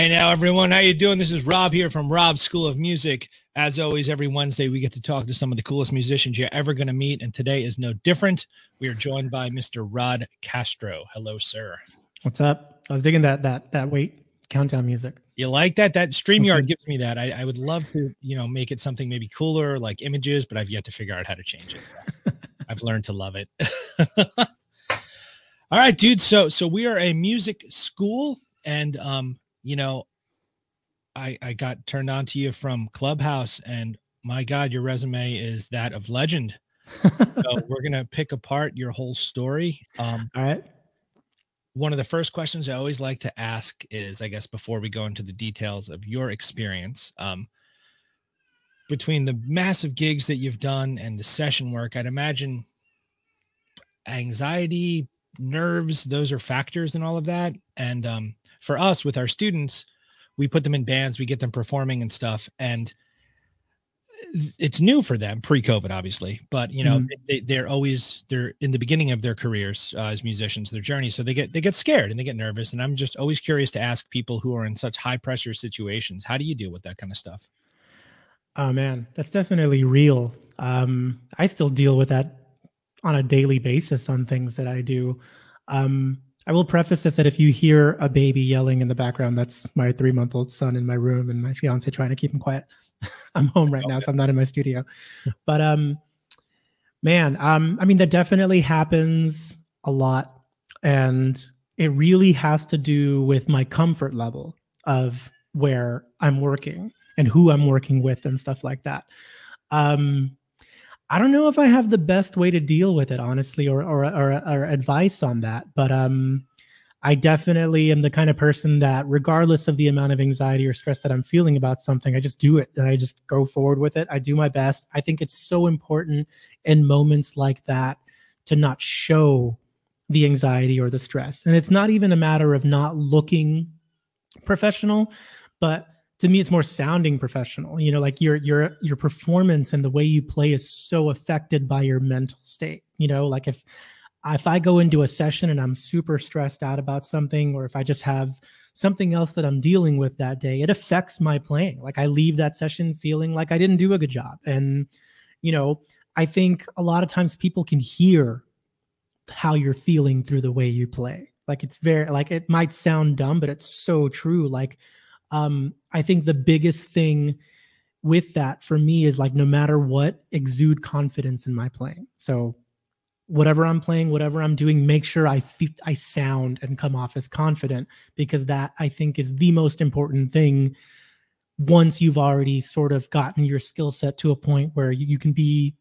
Hey now everyone, how you doing? This is Rob here from Rob's School of Music. As always, every Wednesday we get to talk to some of the coolest musicians you're ever going to meet, and today is no different. We are joined by Mr. Rod Castro. Hello, sir. What's up? I was digging that that that wait countdown music. You like that? That StreamYard gives me that. I, I would love to, you know, make it something maybe cooler, like images, but I've yet to figure out how to change it. I've learned to love it. All right, dude. So so we are a music school, and um, you know, I I got turned on to you from Clubhouse, and my God, your resume is that of legend. so we're gonna pick apart your whole story. Um, All right. One of the first questions I always like to ask is, I guess, before we go into the details of your experience, um, between the massive gigs that you've done and the session work, I'd imagine anxiety, nerves, those are factors in all of that. And um, for us with our students, we put them in bands, we get them performing and stuff. And it's new for them pre-COVID, obviously, but you know, mm-hmm. they, are always, they're in the beginning of their careers uh, as musicians, their journey. So they get, they get scared and they get nervous. And I'm just always curious to ask people who are in such high pressure situations, how do you deal with that kind of stuff? Oh man, that's definitely real. Um, I still deal with that on a daily basis on things that I do. Um, I will preface this that if you hear a baby yelling in the background, that's my three month old son in my room and my fiance trying to keep him quiet. I'm home right now, so I'm not in my studio. But um, man, um, I mean that definitely happens a lot, and it really has to do with my comfort level of where I'm working and who I'm working with and stuff like that. Um, I don't know if I have the best way to deal with it, honestly, or or or, or advice on that. But um, I definitely am the kind of person that, regardless of the amount of anxiety or stress that I'm feeling about something, I just do it and I just go forward with it. I do my best. I think it's so important in moments like that to not show the anxiety or the stress. And it's not even a matter of not looking professional, but to me it's more sounding professional. You know like your your your performance and the way you play is so affected by your mental state you know? Like if if i go into a session and i'm super stressed out about something or if i just have something else that i'm dealing with that day it affects my playing. Like i leave that session feeling like i didn't do a good job. And you know i think a lot of times people can hear how you're feeling through the way you play. Like it's very like it might sound dumb but it's so true. Like um, I think the biggest thing with that for me is like no matter what, exude confidence in my playing. So whatever I'm playing, whatever I'm doing, make sure I fe- I sound and come off as confident because that I think is the most important thing. Once you've already sort of gotten your skill set to a point where you, you can be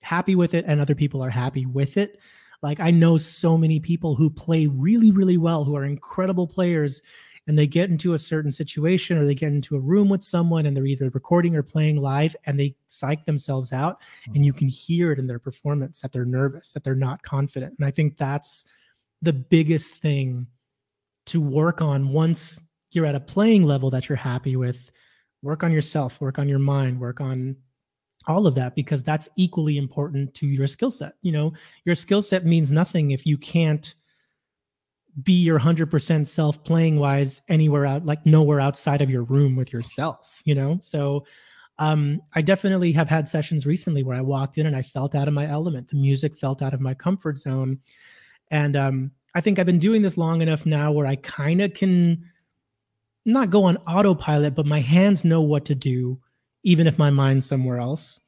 happy with it and other people are happy with it. Like I know so many people who play really, really well, who are incredible players, and they get into a certain situation or they get into a room with someone and they're either recording or playing live and they psych themselves out mm-hmm. and you can hear it in their performance that they're nervous that they're not confident. And i think that's the biggest thing to work on once you're at a playing level that you're happy with. Work on yourself work on your mind work on all of that because that's equally important to your skill set. You know your skill set means nothing if you can't be your 100% self playing wise anywhere out like nowhere outside of your room with yourself you know? So um, i definitely have had sessions recently where i walked in and i felt out of my element. The music felt out of my comfort zone. And um, i think i've been doing this long enough now where i kind of can not go on autopilot but my hands know what to do even if my mind's somewhere else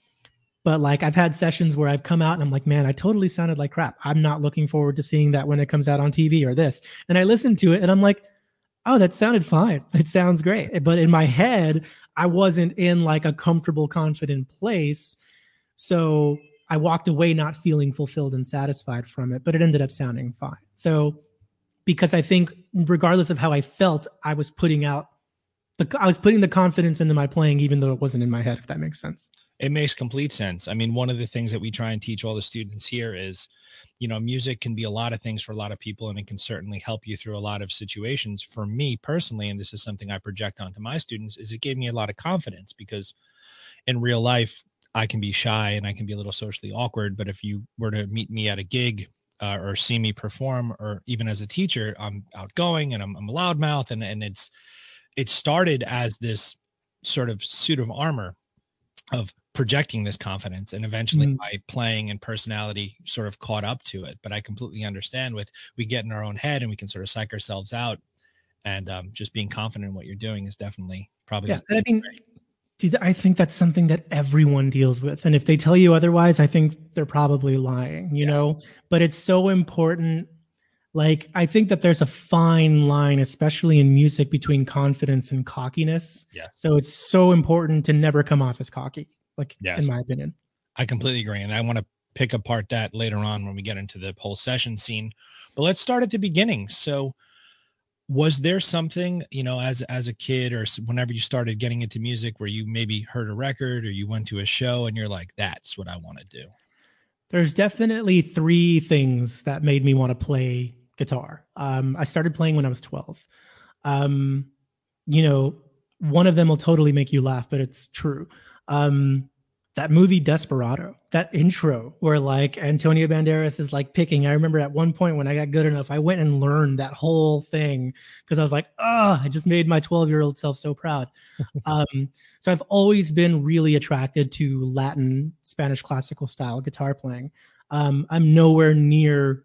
but like I've had sessions where I've come out and I'm like, man, I totally sounded like crap. I'm not looking forward to seeing that when it comes out on TV or this. And I listen to it and I'm like, oh, that sounded fine. It sounds great. But in my head, I wasn't in like a comfortable, confident place. So I walked away not feeling fulfilled and satisfied from it, but it ended up sounding fine. So because I think regardless of how I felt, I was putting out the I was putting the confidence into my playing, even though it wasn't in my head, if that makes sense. It makes complete sense. I mean, one of the things that we try and teach all the students here is, you know, music can be a lot of things for a lot of people, and it can certainly help you through a lot of situations. For me personally, and this is something I project onto my students, is it gave me a lot of confidence because in real life, I can be shy and I can be a little socially awkward. But if you were to meet me at a gig uh, or see me perform, or even as a teacher, I'm outgoing and I'm, I'm a loudmouth, and and it's it started as this sort of suit of armor of projecting this confidence and eventually mm. my playing and personality sort of caught up to it but i completely understand with we get in our own head and we can sort of psych ourselves out and um, just being confident in what you're doing is definitely probably yeah i mean I think that's something that everyone deals with. And if they tell you otherwise, I think they're probably lying, you yeah. know? But it's so important. Like, I think that there's a fine line, especially in music, between confidence and cockiness. Yeah. So it's so important to never come off as cocky, like, yes. in my opinion. I completely agree. And I want to pick apart that later on when we get into the whole session scene. But let's start at the beginning. So, was there something you know as as a kid or whenever you started getting into music where you maybe heard a record or you went to a show and you're like that's what i want to do there's definitely three things that made me want to play guitar um, i started playing when i was 12 um, you know one of them will totally make you laugh but it's true um, that movie Desperado, that intro where like Antonio Banderas is like picking. I remember at one point when I got good enough, I went and learned that whole thing because I was like, oh, I just made my 12 year old self so proud. um, so I've always been really attracted to Latin, Spanish classical style guitar playing. Um, I'm nowhere near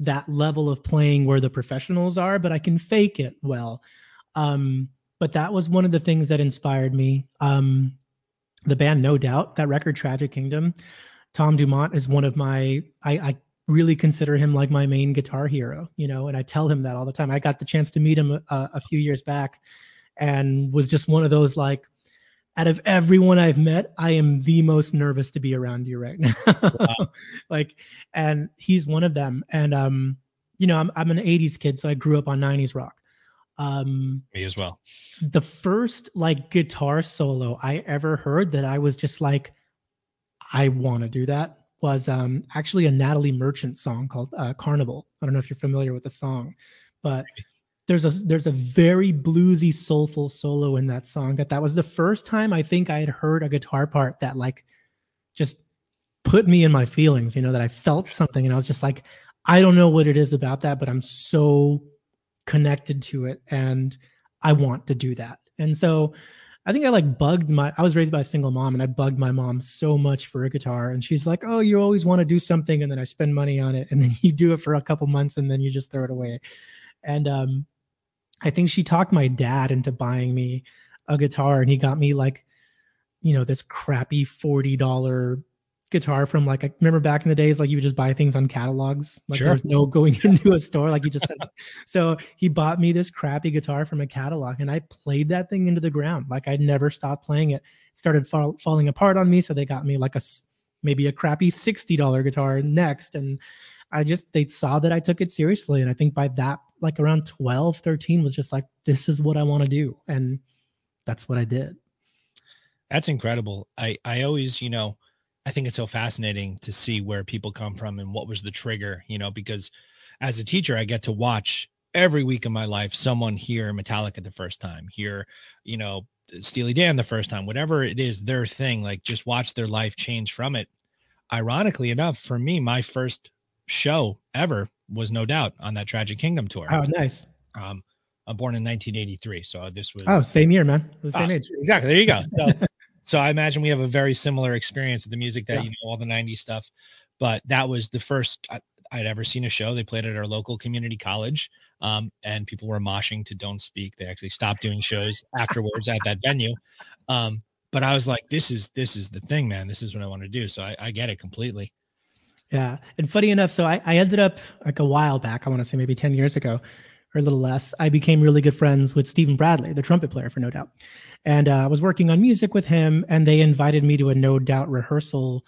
that level of playing where the professionals are, but I can fake it well. Um, but that was one of the things that inspired me. Um, the band No Doubt, that record Tragic Kingdom. Tom Dumont is one of my I, I really consider him like my main guitar hero, you know, and I tell him that all the time. I got the chance to meet him a, a few years back and was just one of those like out of everyone I've met, I am the most nervous to be around you right now. Wow. like, and he's one of them. And um, you know, I'm I'm an 80s kid, so I grew up on 90s rock. Um, Me as well. The first like guitar solo I ever heard that I was just like, I want to do that was um, actually a Natalie Merchant song called uh, Carnival. I don't know if you're familiar with the song, but there's a there's a very bluesy, soulful solo in that song. That that was the first time I think I had heard a guitar part that like just put me in my feelings. You know that I felt something, and I was just like, I don't know what it is about that, but I'm so connected to it and I want to do that. And so I think I like bugged my I was raised by a single mom and I bugged my mom so much for a guitar and she's like, "Oh, you always want to do something and then I spend money on it and then you do it for a couple months and then you just throw it away." And um I think she talked my dad into buying me a guitar and he got me like you know this crappy $40 guitar from like I remember back in the days like you would just buy things on catalogs. Like sure. there was no going into a store like you just said so he bought me this crappy guitar from a catalog and I played that thing into the ground. Like I never stopped playing it, it started fall, falling apart on me so they got me like a maybe a crappy $60 guitar next and I just they saw that I took it seriously and I think by that like around 12 13 was just like this is what I want to do and that's what I did. That's incredible. I I always you know I think it's so fascinating to see where people come from and what was the trigger, you know, because as a teacher, I get to watch every week of my life someone hear Metallica the first time, hear, you know, Steely Dan the first time, whatever it is, their thing, like just watch their life change from it. Ironically enough, for me, my first show ever was no doubt on that Tragic Kingdom tour. Oh, nice. Um, I'm born in 1983, so this was oh, same year, man. same oh, age. Exactly. There you go. So, So I imagine we have a very similar experience with the music that yeah. you know all the '90s stuff. But that was the first I, would ever seen a show. They played at our local community college, um, and people were moshing to "Don't Speak." They actually stopped doing shows afterwards at that venue. Um, but I was like, "This is this is the thing, man. This is what I want to do." So I, I get it completely. Yeah, and funny enough, so I, I ended up like a while back. I want to say maybe ten years ago or a little less, I became really good friends with Stephen Bradley, the trumpet player for No Doubt. And uh, I was working on music with him, and they invited me to a No Doubt rehearsal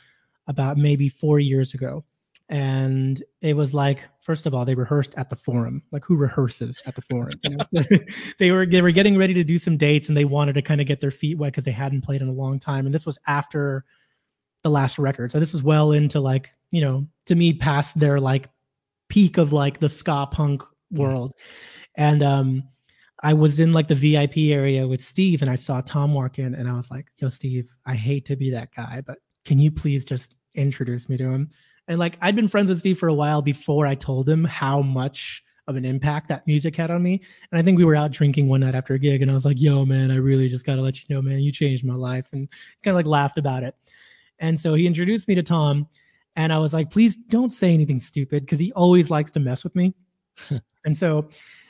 about maybe four years ago. And it was like, first of all, they rehearsed at the Forum. Like, who rehearses at the Forum? You know? so they were they were getting ready to do some dates, and they wanted to kind of get their feet wet because they hadn't played in a long time. And this was after the last record, so this is well into like you know, to me, past their like peak of like the ska punk world. And um, I was in like the VIP area with Steve, and I saw Tom walk in, and I was like, "Yo, Steve, I hate to be that guy, but can you please just introduce me to him?" And like I'd been friends with Steve for a while before I told him how much of an impact that music had on me. And I think we were out drinking one night after a gig, and I was like, "Yo, man, I really just got to let you know, man, you changed my life," and kind of like laughed about it. And so he introduced me to Tom, and I was like, "Please don't say anything stupid," because he always likes to mess with me. and so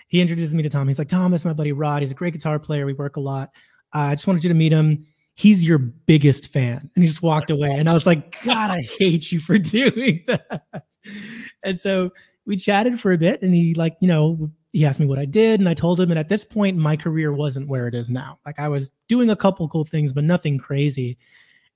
he introduces me to Tom. He's like, "Tom, this is my buddy Rod. He's a great guitar player. We work a lot. Uh, I just wanted you to meet him." he's your biggest fan. And he just walked away. And I was like, God, I hate you for doing that. And so we chatted for a bit and he like, you know, he asked me what I did and I told him. And at this point, my career wasn't where it is now. Like I was doing a couple cool things, but nothing crazy.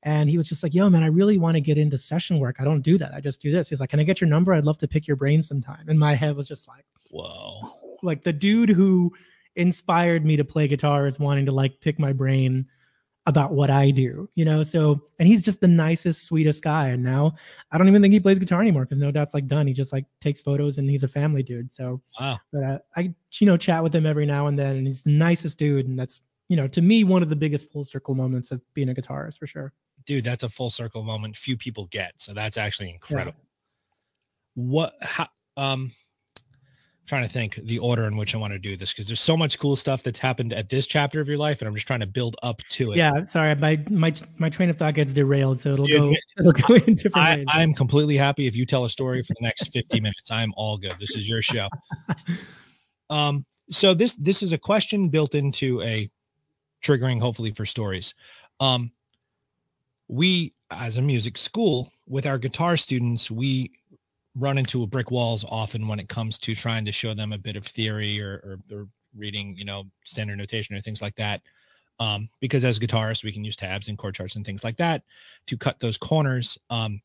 And he was just like, yo, man, I really want to get into session work. I don't do that. I just do this. He's like, can I get your number? I'd love to pick your brain sometime. And my head was just like, whoa. Like the dude who inspired me to play guitar is wanting to like pick my brain about what I do, you know. So, and he's just the nicest, sweetest guy. And now I don't even think he plays guitar anymore because no doubt's like done. He just like takes photos and he's a family dude. So, wow. But uh, I, you know, chat with him every now and then, and he's the nicest dude. And that's, you know, to me, one of the biggest full circle moments of being a guitarist for sure. Dude, that's a full circle moment few people get. So that's actually incredible. Yeah. What, how, um, trying to think the order in which I want to do this because there's so much cool stuff that's happened at this chapter of your life, and I'm just trying to build up to it. Yeah, sorry, my my my train of thought gets derailed, so it'll Dude, go it'll go in different I, ways. I'm completely happy if you tell a story for the next 50 minutes. I'm all good. This is your show. um, so this this is a question built into a triggering, hopefully, for stories. Um, we as a music school with our guitar students, we run into a brick walls often when it comes to trying to show them a bit of theory or, or, or reading, you know, standard notation or things like that. Um, because as guitarists, we can use tabs and chord charts and things like that to cut those corners. Um,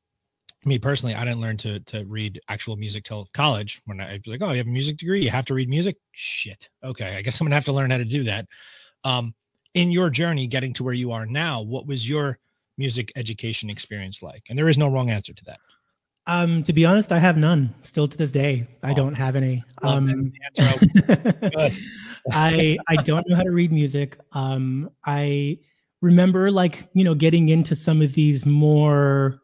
me personally, I didn't learn to to read actual music till college. When I was like, "Oh, you have a music degree, you have to read music." Shit. Okay, I guess I'm gonna have to learn how to do that. Um, in your journey getting to where you are now, what was your music education experience like? And there is no wrong answer to that. Um, to be honest, I have none. Still to this day, I don't have any. Um, I I don't know how to read music. Um, I remember like you know getting into some of these more,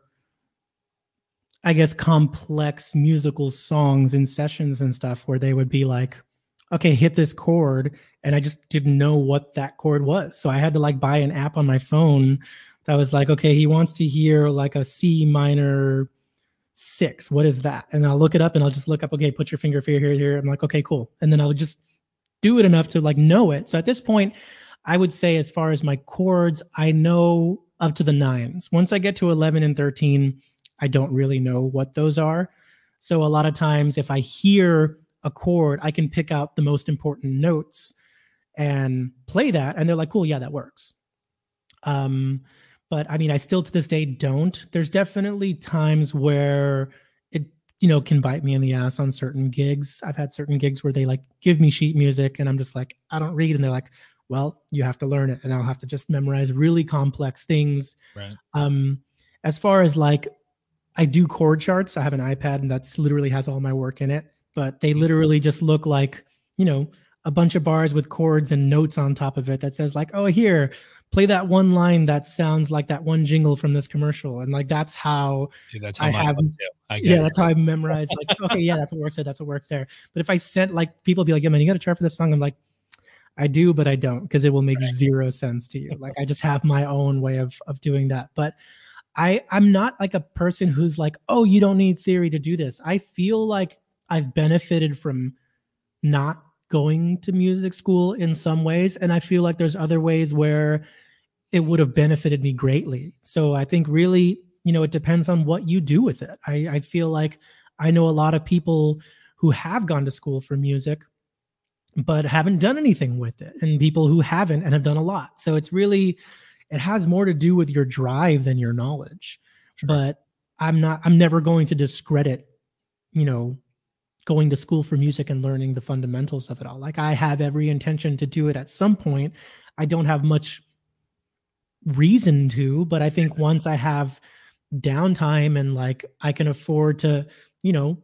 I guess, complex musical songs in sessions and stuff where they would be like, okay, hit this chord, and I just didn't know what that chord was, so I had to like buy an app on my phone that was like, okay, he wants to hear like a C minor six. What is that? And I'll look it up and I'll just look up, okay, put your finger here, here, here. I'm like, okay, cool. And then I'll just do it enough to like know it. So at this point, I would say as far as my chords, I know up to the nines. Once I get to 11 and 13, I don't really know what those are. So a lot of times if I hear a chord, I can pick out the most important notes and play that. And they're like, cool, yeah, that works. Um, but I mean, I still to this day don't. There's definitely times where it, you know, can bite me in the ass on certain gigs. I've had certain gigs where they like give me sheet music and I'm just like, I don't read. And they're like, well, you have to learn it. And I'll have to just memorize really complex things. Right. Um, as far as like, I do chord charts. I have an iPad and that's literally has all my work in it, but they literally just look like, you know, a bunch of bars with chords and notes on top of it that says like, oh, here, play that one line that sounds like that one jingle from this commercial, and like that's how, Dude, that's how I have. I yeah, it. that's how I memorize. Like, okay, yeah, that's what works there. That's what works there. But if I sent like people be like, yeah, man, you got to try for this song. I'm like, I do, but I don't because it will make right. zero sense to you. Like I just have my own way of of doing that. But I I'm not like a person who's like, oh, you don't need theory to do this. I feel like I've benefited from not going to music school in some ways and i feel like there's other ways where it would have benefited me greatly so i think really you know it depends on what you do with it i, I feel like i know a lot of people who have gone to school for music but haven't done anything with it and people who haven't and have done a lot so it's really it has more to do with your drive than your knowledge sure. but i'm not i'm never going to discredit you know going to school for music and learning the fundamentals of it all. Like I have every intention to do it at some point. I don't have much reason to, but I think once I have downtime and like I can afford to, you know,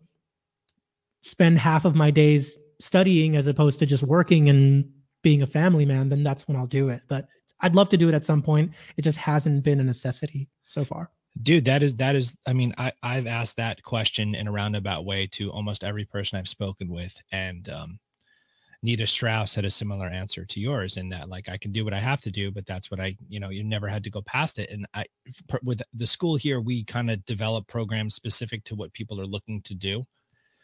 spend half of my days studying as opposed to just working and being a family man, then that's when I'll do it. But I'd love to do it at some point. It just hasn't been a necessity so far. dude that is that is i mean i i've asked that question in a roundabout way to almost every person i've spoken with and um nita strauss had a similar answer to yours in that like i can do what i have to do but that's what i you know you never had to go past it and i with the school here we kind of develop programs specific to what people are looking to do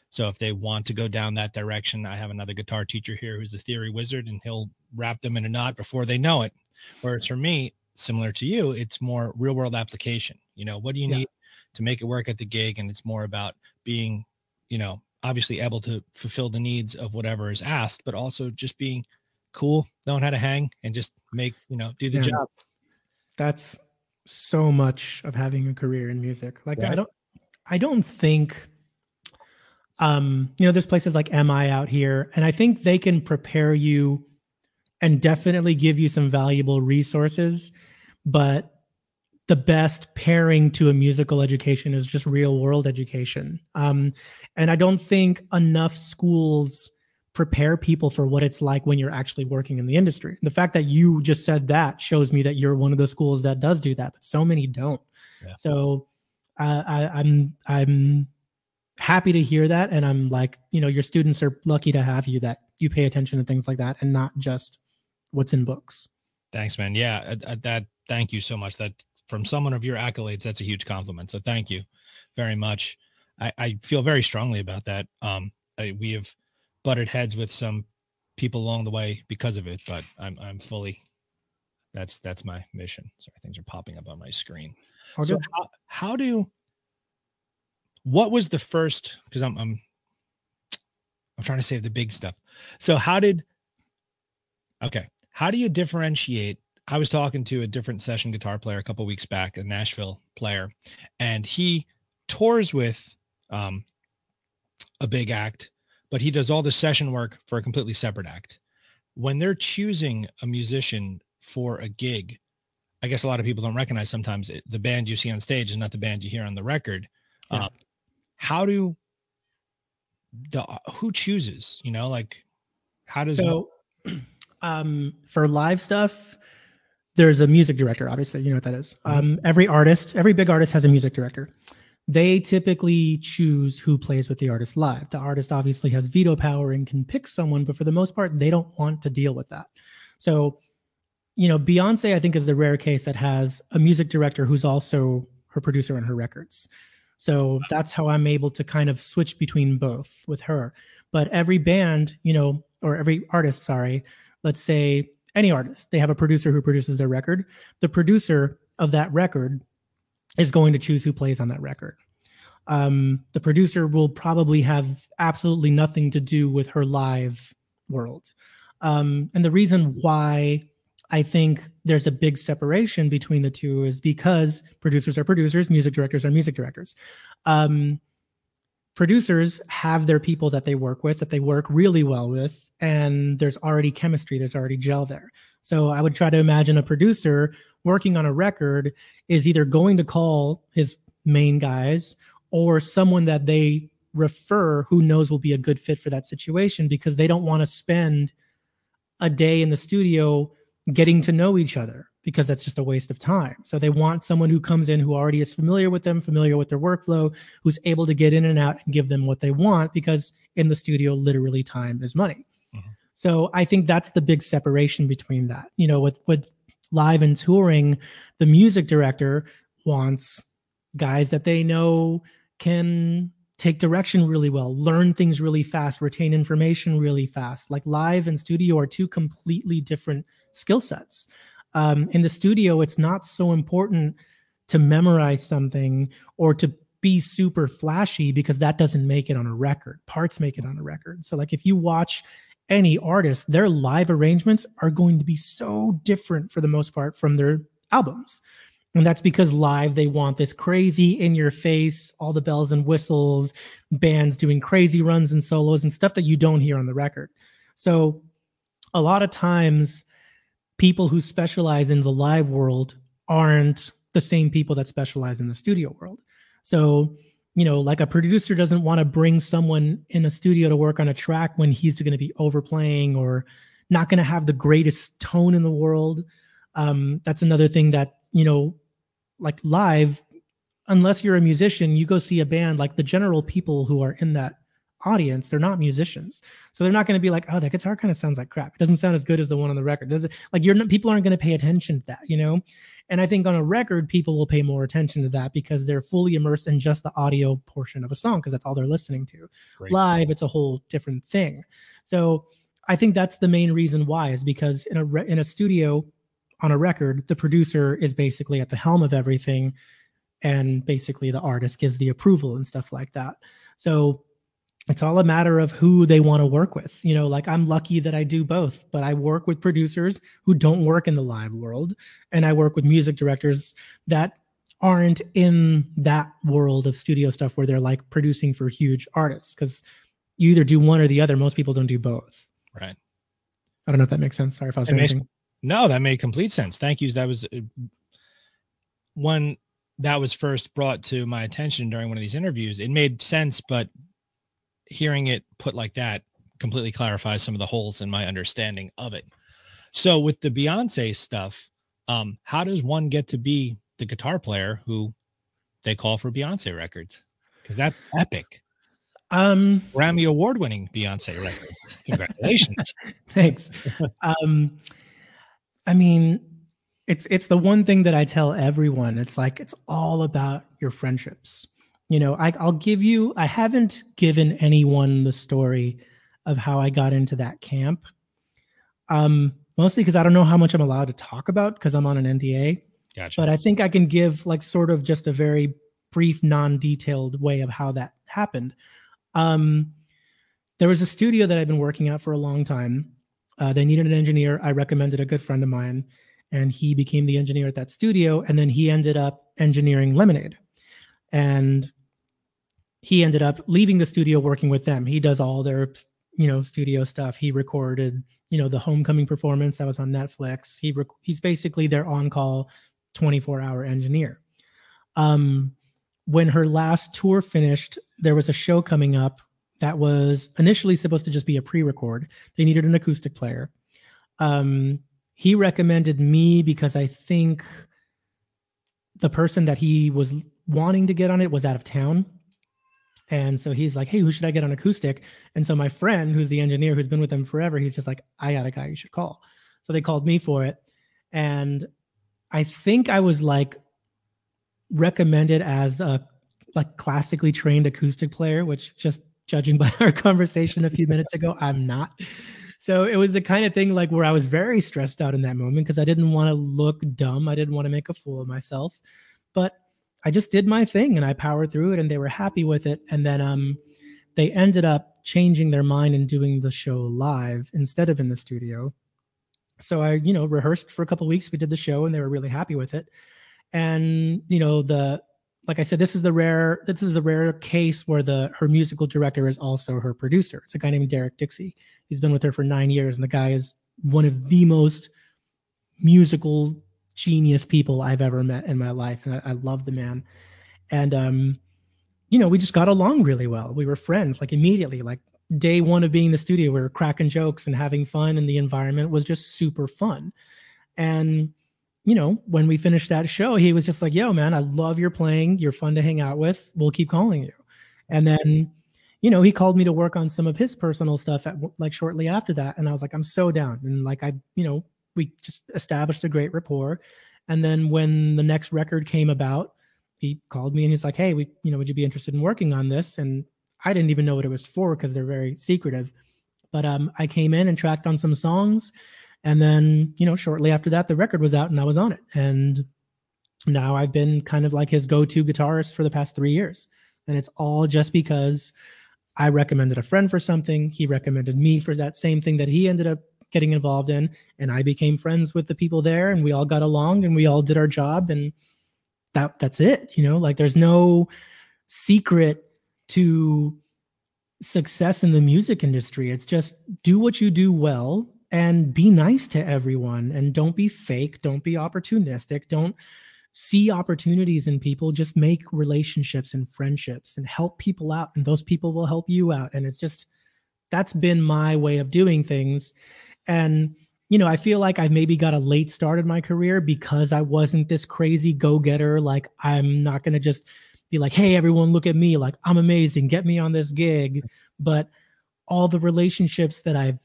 so if they want to go down that direction i have another guitar teacher here who's a theory wizard and he'll wrap them in a knot before they know it whereas for me similar to you it's more real world application you know, what do you yeah. need to make it work at the gig? And it's more about being, you know, obviously able to fulfill the needs of whatever is asked, but also just being cool, knowing how to hang and just make, you know, do the yeah. job. That's so much of having a career in music. Like right. I don't I don't think um you know there's places like MI out here and I think they can prepare you and definitely give you some valuable resources but the best pairing to a musical education is just real world education. Um, and I don't think enough schools prepare people for what it's like when you're actually working in the industry. The fact that you just said that shows me that you're one of the schools that does do that, but so many don't. Yeah. So uh, I, I'm I'm happy to hear that, and I'm like, you know, your students are lucky to have you that you pay attention to things like that and not just what's in books. Thanks, man. Yeah, uh, uh that. Thank you so much. That from someone of your accolades, that's a huge compliment. So thank you very much. I, I feel very strongly about that. Um, I, we have butted heads with some people along the way because of it, but I'm I'm fully that's that's my mission. Sorry, things are popping up on my screen. So how, how do what was the first because I'm I'm I'm trying to save the big stuff. So how did okay, how do you differentiate I was talking to a different session guitar player a couple weeks back, a Nashville player, and he tours with um, a big act, but he does all the session work for a completely separate act. When they're choosing a musician for a gig, I guess a lot of people don't recognize sometimes it, the band you see on stage is not the band you hear on the record. Yeah. Um, how do the who chooses? You know, like how does so um, for live stuff? There's a music director obviously you know what that is. Mm-hmm. Um, every artist every big artist has a music director. They typically choose who plays with the artist live. The artist obviously has veto power and can pick someone but for the most part they don't want to deal with that. So you know beyonce i think is the rare case that has a music director who's also her producer on her records. So that's how i'm able to kind of switch between both with her. But every band you know or every artist sorry let's say any artist, they have a producer who produces their record. The producer of that record is going to choose who plays on that record. Um, the producer will probably have absolutely nothing to do with her live world. Um, and the reason why I think there's a big separation between the two is because producers are producers, music directors are music directors. Um, producers have their people that they work with, that they work really well with, and there's already chemistry, there's already gel there. So I would try to imagine a producer working on a record is either going to call his main guys or someone that they refer who knows will be a good fit for that situation because they don't want to spend a day in the studio getting to know each other because that's just a waste of time. So they want someone who comes in who already is familiar with them, familiar with their workflow, who's able to get in and out and give them what they want because in the studio literally time is money. Mm-hmm. So I think that's the big separation between that. You know, with with live and touring, the music director wants guys that they know can take direction really well, learn things really fast, retain information really fast. Like live and studio are two completely different skill sets. Um, in the studio, it's not so important to memorize something or to be super flashy because that doesn't make it on a record. Parts make it on a record. So, like if you watch any artist, their live arrangements are going to be so different for the most part from their albums. And that's because live, they want this crazy in your face, all the bells and whistles, bands doing crazy runs and solos and stuff that you don't hear on the record. So, a lot of times, people who specialize in the live world aren't the same people that specialize in the studio world. So, you know, like a producer doesn't want to bring someone in a studio to work on a track when he's going to be overplaying or not going to have the greatest tone in the world. Um, that's another thing that, you know, like live, unless you're a musician, you go see a band like the general people who are in that audience, they're not musicians. So they're not going to be like, oh, that guitar kind of sounds like crap. It doesn't sound as good as the one on the record. Does it? Like you're not, people aren't going to pay attention to that, you know? And I think on a record, people will pay more attention to that because they're fully immersed in just the audio portion of a song because that's all they're listening to. Great. Live, it's a whole different thing. So I think that's the main reason why is because in a re- in a studio on a record, the producer is basically at the helm of everything and basically the artist gives the approval and stuff like that. So it's all a matter of who they want to work with. You know, like I'm lucky that I do both, but I work with producers who don't work in the live world, and I work with music directors that aren't in that world of studio stuff where they're like producing for huge artists because you either do one or the other. Most people don't do both. Right. I don't know if that makes sense. Sorry if I was makes, No, that made complete sense. Thank you. That was uh, one that was first brought to my attention during one of these interviews. It made sense, but hearing it put like that completely clarifies some of the holes in my understanding of it. So with the Beyonce stuff, um, how does one get to be the guitar player who they call for Beyonce records? Because that's epic. Um Grammy award winning Beyonce record. Congratulations. Thanks. um I mean, it's it's the one thing that I tell everyone. It's like it's all about your friendships you know I, i'll give you i haven't given anyone the story of how i got into that camp um mostly because i don't know how much i'm allowed to talk about because i'm on an nda gotcha. but i think i can give like sort of just a very brief non-detailed way of how that happened. Um there was a studio that i've been working at for a long time. Uh, they needed an engineer. I recommended a good friend of mine and he became the engineer at that studio and then he ended up engineering lemonade. And he ended up leaving the studio working with them. He does all their, you know, studio stuff. He recorded, you know, the homecoming performance that was on Netflix. He rec- he's basically their on-call 24-hour engineer. Um when her last tour finished, there was a show coming up that was initially supposed to just be a pre-record. They needed an acoustic player. Um he recommended me because I think the person that he was wanting to get on it was out of town and so he's like, Hey, who should I get on acoustic? And so my friend, who's the engineer who's been with them forever, he's just like, I got a guy you should call. So they called me for it. And I think I was like recommended as a like classically trained acoustic player, which just judging by our conversation a few minutes ago, I'm not. So it was the kind of thing like where I was very stressed out in that moment because I didn't want to look dumb. I didn't want to make a fool of myself. But I just did my thing and I powered through it and they were happy with it. And then um, they ended up changing their mind and doing the show live instead of in the studio. So I, you know, rehearsed for a couple weeks. We did the show and they were really happy with it. And, you know, the, like I said, this is the rare, this is a rare case where the, her musical director is also her producer. It's a guy named Derek Dixie. He's been with her for nine years and the guy is one of the most musical genius people I've ever met in my life. And I, I love the man. And, um, you know, we just got along really well. We were friends like immediately, like day one of being in the studio, we were cracking jokes and having fun, and the environment was just super fun. And, you know, when we finished that show, he was just like, yo, man, I love your playing. You're fun to hang out with. We'll keep calling you. And then, you know, he called me to work on some of his personal stuff at like shortly after that. And I was like, I'm so down. And like, I, you know, we just established a great rapport. And then when the next record came about, he called me and he's like, "Hey, we, you know, would you be interested in working on this?" And I didn't even know what it was for because they're very secretive. But um, I came in and tracked on some songs, and then you know, shortly after that, the record was out and I was on it. And now I've been kind of like his go-to guitarist for the past three years, and it's all just because I recommended a friend for something. He recommended me for that same thing that he ended up getting involved in and i became friends with the people there and we all got along and we all did our job and that that's it you know? Like there's no secret to success in the music industry. It's just do what you do well and be nice to everyone and don't be fake don't be opportunistic don't see opportunities in people. Just make relationships and friendships and help people out and those people will help you out and it's just that's been my way of doing things and you know, I feel like I maybe got a late start in my career because I wasn't this crazy go getter. Like, I'm not to just be like, hey, everyone, look at me. Like, I'm amazing. Get me on this gig. But all the relationships that I've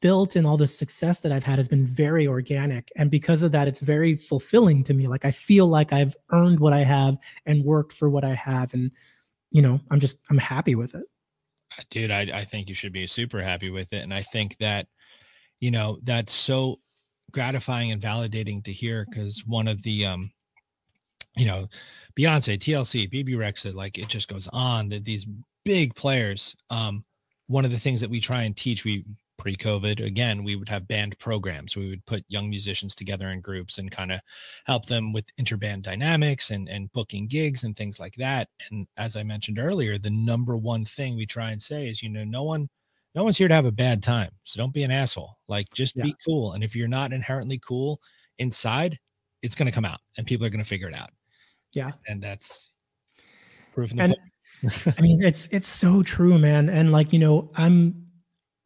built and all the success that I've had has been very organic. And because of that, it's very fulfilling to me. Like, I feel like I've earned what I have and worked for what I have. And, you know, I'm just, I'm happy with it. Dude, I, I think you should be super happy with it. And I think that, you know that's so gratifying and validating to hear because one of the um you know beyonce tlc bebe rexha like it just goes on that these big players um one of the things that we try and teach we pre-covid again we would have band programs. We would put young musicians together in groups and kind of help them with interband dynamics and and booking gigs and things like that. And as i mentioned earlier the number one thing we try and say is you know no one no one's here to have a bad time. So don't be an asshole. Like just yeah. be cool. And if you're not inherently cool inside, it's going to come out and people are going to figure it out. Yeah. And that's proof the I mean, it's it's so true, man. And like, you know, I'm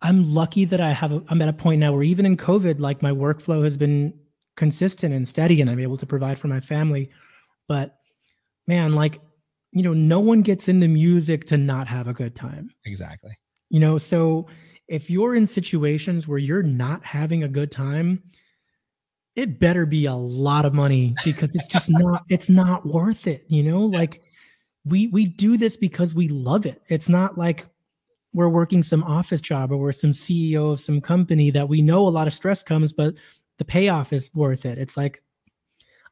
I'm lucky that I have a, I'm at a point now where even in COVID, like my workflow has been consistent and steady and I'm able to provide for my family. But man, like, you know, no one gets into music to not have a good time. Exactly. You know, so if you're in situations where you're not having a good time, it better be a lot of money because it's just not it's not worth it, you know? Like we we do this because we love it. It's not like we're working some office job or we're some CEO of some company that we know a lot of stress comes, but the payoff is worth it. It's like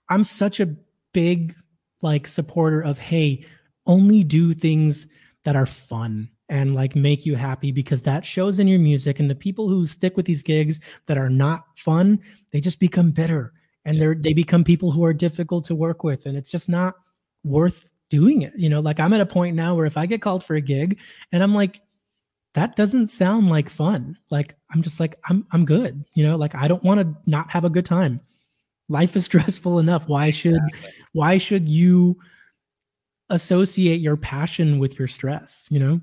I'm such a big like supporter of hey, only do things that are fun and like make you happy because that shows in your music. And the people who stick with these gigs that are not fun they just become bitter. And they're they become people who are difficult to work with. And it's just not worth doing it. You know like i'm at a point now where if i get called for a gig and i'm like that doesn't sound like fun. Like i'm just like i'm i'm good. You know like i don't want to not have a good time. Life is stressful enough. Why should why should you associate your passion with your stress you know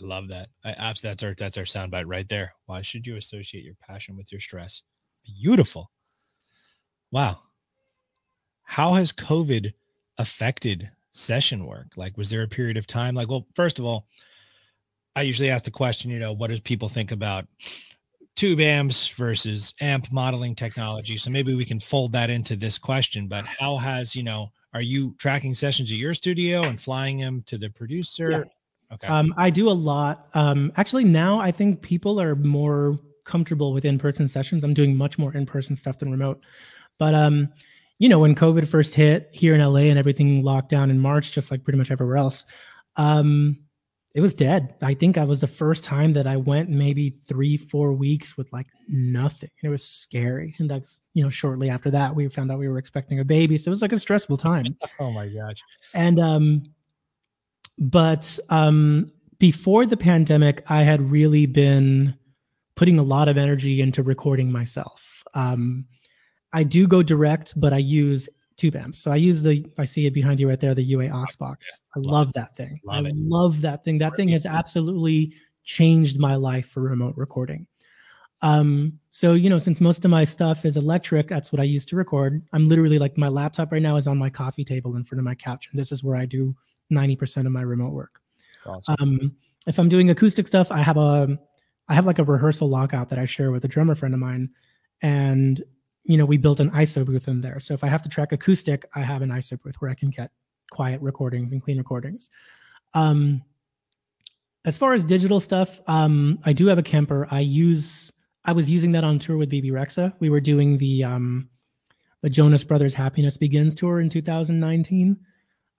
I love that. I absolutely that's our that's our soundbite right there. Why should you associate your passion with your stress? Beautiful. Wow. How has COVID affected session work? Like, was there a period of time? Like, well, first of all, I usually ask the question, you know, what do people think about tube amps versus amp modeling technology? So maybe we can fold that into this question. But how has, you know, are you tracking sessions at your studio and flying them to the producer? Yeah. Okay. Um, I do a lot. Um, actually, now I think people are more comfortable with in-person sessions. I'm doing much more in-person stuff than remote. But um, you know, when COVID first hit here in LA and everything locked down in March, just like pretty much everywhere else, um, it was dead. I think I was the first time that I went maybe three, four weeks with like nothing. It was scary. And that's, you know, shortly after that, we found out we were expecting a baby. So it was like a stressful time. oh my gosh. And um, but um, before the pandemic, I had really been putting a lot of energy into recording myself. Um, I do go direct, but I use tube amps. So I use the, I see it behind you right there, the UA OX box. I love, love that thing. Love I it. love that thing. That thing has absolutely changed my life for remote recording. Um, so you know, since most of my stuff is electric, that's what I use to record. I'm literally like my laptop right now is on my coffee table in front of my couch, and this is where I do 90% of my remote work. Awesome. Um, if I'm doing acoustic stuff, I have a I have like a rehearsal lockout that I share with a drummer friend of mine. And you know, we built an ISO booth in there. So if I have to track acoustic, I have an ISO booth where I can get quiet recordings and clean recordings. Um, as far as digital stuff, um, I do have a Kemper. I use I was using that on tour with Bebe Rexha. We were doing the um, the Jonas Brothers Happiness Begins tour in 2019.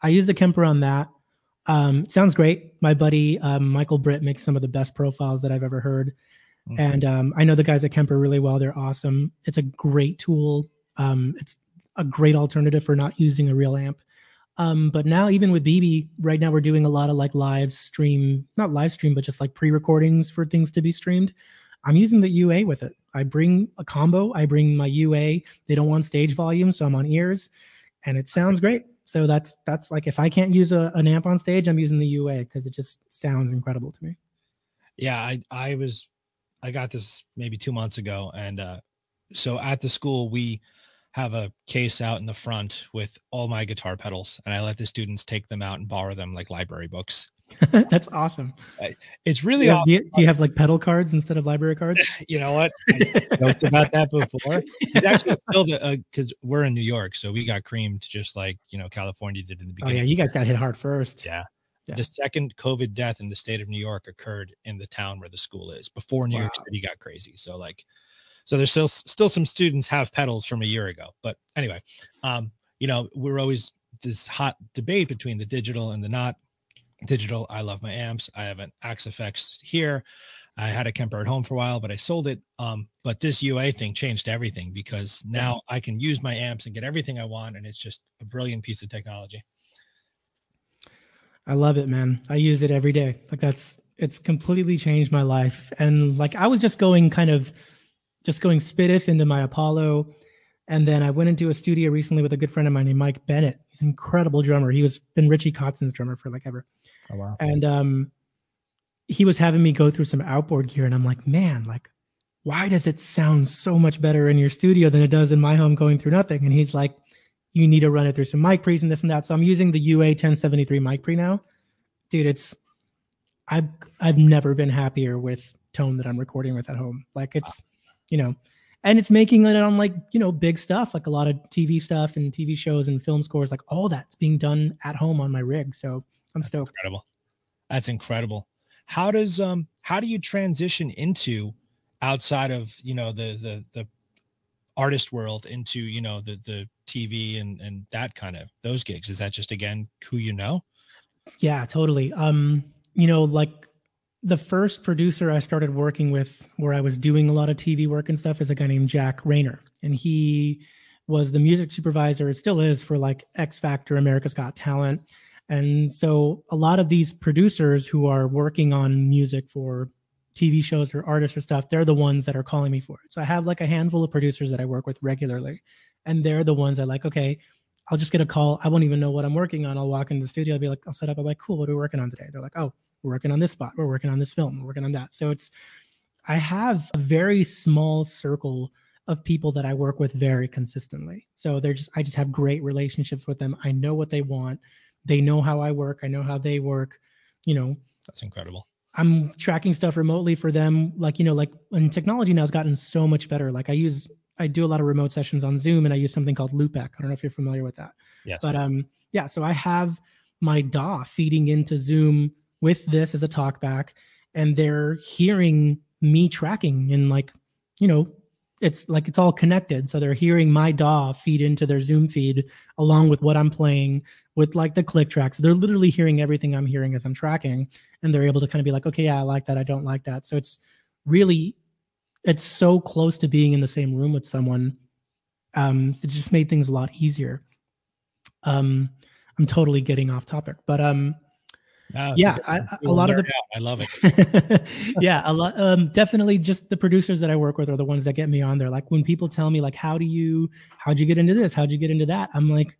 I use the Kemper on that. Um, sounds great. My buddy um, Michael Britt makes some of the best profiles that I've ever heard, mm-hmm. and um, I know the guys at Kemper really well. They're awesome. It's a great tool. Um, it's a great alternative for not using a real amp. Um, but now, even with Bebe, right now we're doing a lot of like live stream, not live stream, but just like pre-recordings for things to be streamed. I'm using the UA with it. I bring a combo. I bring my UA. They don't want stage volume, so I'm on ears, and it sounds great. So that's that's like if I can't use a, an amp on stage, I'm using the UA because it just sounds incredible to me. Yeah, I I was I got this maybe two months ago, and uh, so at the school we have a case out in the front with all my guitar pedals and I let the students take them out and borrow them like library books. That's awesome. It's really do you, have, awesome. do, you, do you have like pedal cards instead of library cards? you know what? I joked about that before. It's actually still the because uh, we're in New York, so we got creamed just like you know California did in the beginning. Oh yeah, you guys got hit hard first. Yeah. Yeah. The second COVID death in the state of New York occurred in the town where the school is before New York City got crazy. So like, so there's still still some students have pedals from a year ago. But anyway, um, you know, we're always this hot debate between the digital and the not digital. I love my amps. I have an Axe FX here. I had a Kemper at home for a while, but I sold it. Um, but this UA thing changed everything because now I can use my amps and get everything I want, and it's just a brilliant piece of technology. I love it, man. I use it every day. Like that's it's completely changed my life. And like I was just going kind of just going S/PDIF into my Apollo. And then I went into a studio recently with a good friend of mine named Mike Bennett. He's an incredible drummer. He was been Richie Kotzen's drummer for like ever. Oh wow! And um he was having me go through some outboard gear and I'm like, man, like why does it sound so much better in your studio than it does in my home going through nothing? And he's like, you need to run it through some mic pre's and this and that. So I'm using the UA 1073 mic pre now. Dude, it's I've I've never been happier with tone that I'm recording with at home. Like it's, you know, and it's making it on like, you know, big stuff, like a lot of TV stuff and TV shows and film scores, like all that's being done at home on my rig. So I'm stoked. incredible. That's incredible. How does um how do you transition into outside of you know the the the artist world into you know the the TV and and that kind of those gigs? Is that just again who you know? Yeah, totally. Um, you know, like the first producer I started working with where I was doing a lot of TV work and stuff is a guy named Jack Rayner. And he was the music supervisor, it still is for like X Factor, America's Got Talent. And so a lot of these producers who are working on music for TV shows or artists or stuff, they're the ones that are calling me for it. So I have like a handful of producers that I work with regularly. And they're the ones that like, okay, I'll just get a call. I won't even know what I'm working on. I'll walk into the studio. I'll be like, I'll set up. I'm like, cool. What are we working on today? They're like, oh, we're working on this spot. We're working on this film. We're working on that. So it's, I have a very small circle of people that I work with very consistently. So they're just, I just have great relationships with them. I know what they want. They know how I work. I know how they work. You know, That's incredible. I'm tracking stuff remotely for them. Like, you know, like when technology now has gotten so much better. Like I use, I do a lot of remote sessions on Zoom and I use something called Loopback. I don't know if you're familiar with that. Yes. But um, yeah, so I have my DAW feeding into Zoom with this as a talkback, and they're hearing me tracking and like, you know, it's like it's all connected. So they're hearing my DAW feed into their Zoom feed along with what I'm playing with like the click tracks. So they're literally hearing everything I'm hearing as I'm tracking, and they're able to kind of be like, okay, yeah, I like that, I don't like that. So it's really, it's so close to being in the same room with someone. Um, it just made things a lot easier. Um, I'm totally getting off topic, but um, No, yeah. I, a lot of the out. I love it. yeah, a lot. Um, definitely, just the producers that I work with are the ones that get me on there. Like when people tell me, like, "How do you? How'd you get into this? How'd you get into that?" I'm like,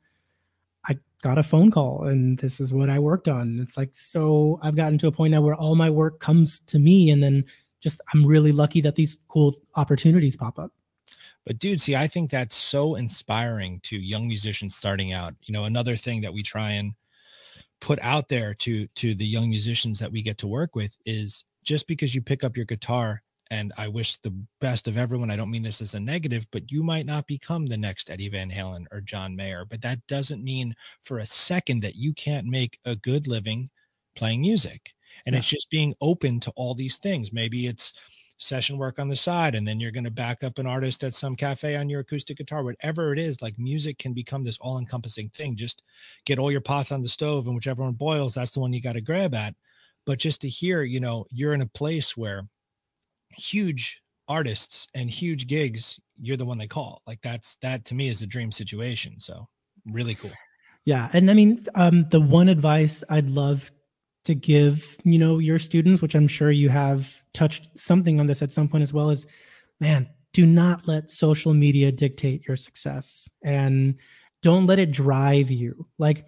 I got a phone call, and this is what I worked on. It's like so. I've gotten to a point now where all my work comes to me, and then just I'm really lucky that these cool opportunities pop up. But dude, see, I think that's so inspiring to young musicians starting out. You know, another thing that we try and put out there to to the young musicians that we get to work with is just because you pick up your guitar and I wish the best of everyone. I don't mean this as a negative, but you might not become the next Eddie Van Halen or John Mayer, but that doesn't mean for a second that you can't make a good living playing music. And Yeah. it's just being open to all these things. Maybe it's session work on the side and then you're going to back up an artist at some cafe on your acoustic guitar whatever it is like music can become this all-encompassing thing. Just get all your pots on the stove and whichever one boils that's the one you got to grab at. But just to hear you know you're in a place where huge artists and huge gigs you're the one they call. Like that's that to me is a dream situation so really cool. Yeah, and I mean, um, the one advice I'd love to give, you know, your students, which I'm sure you have touched something on this at some point as well, is, man, do not let social media dictate your success, and don't let it drive you. Like,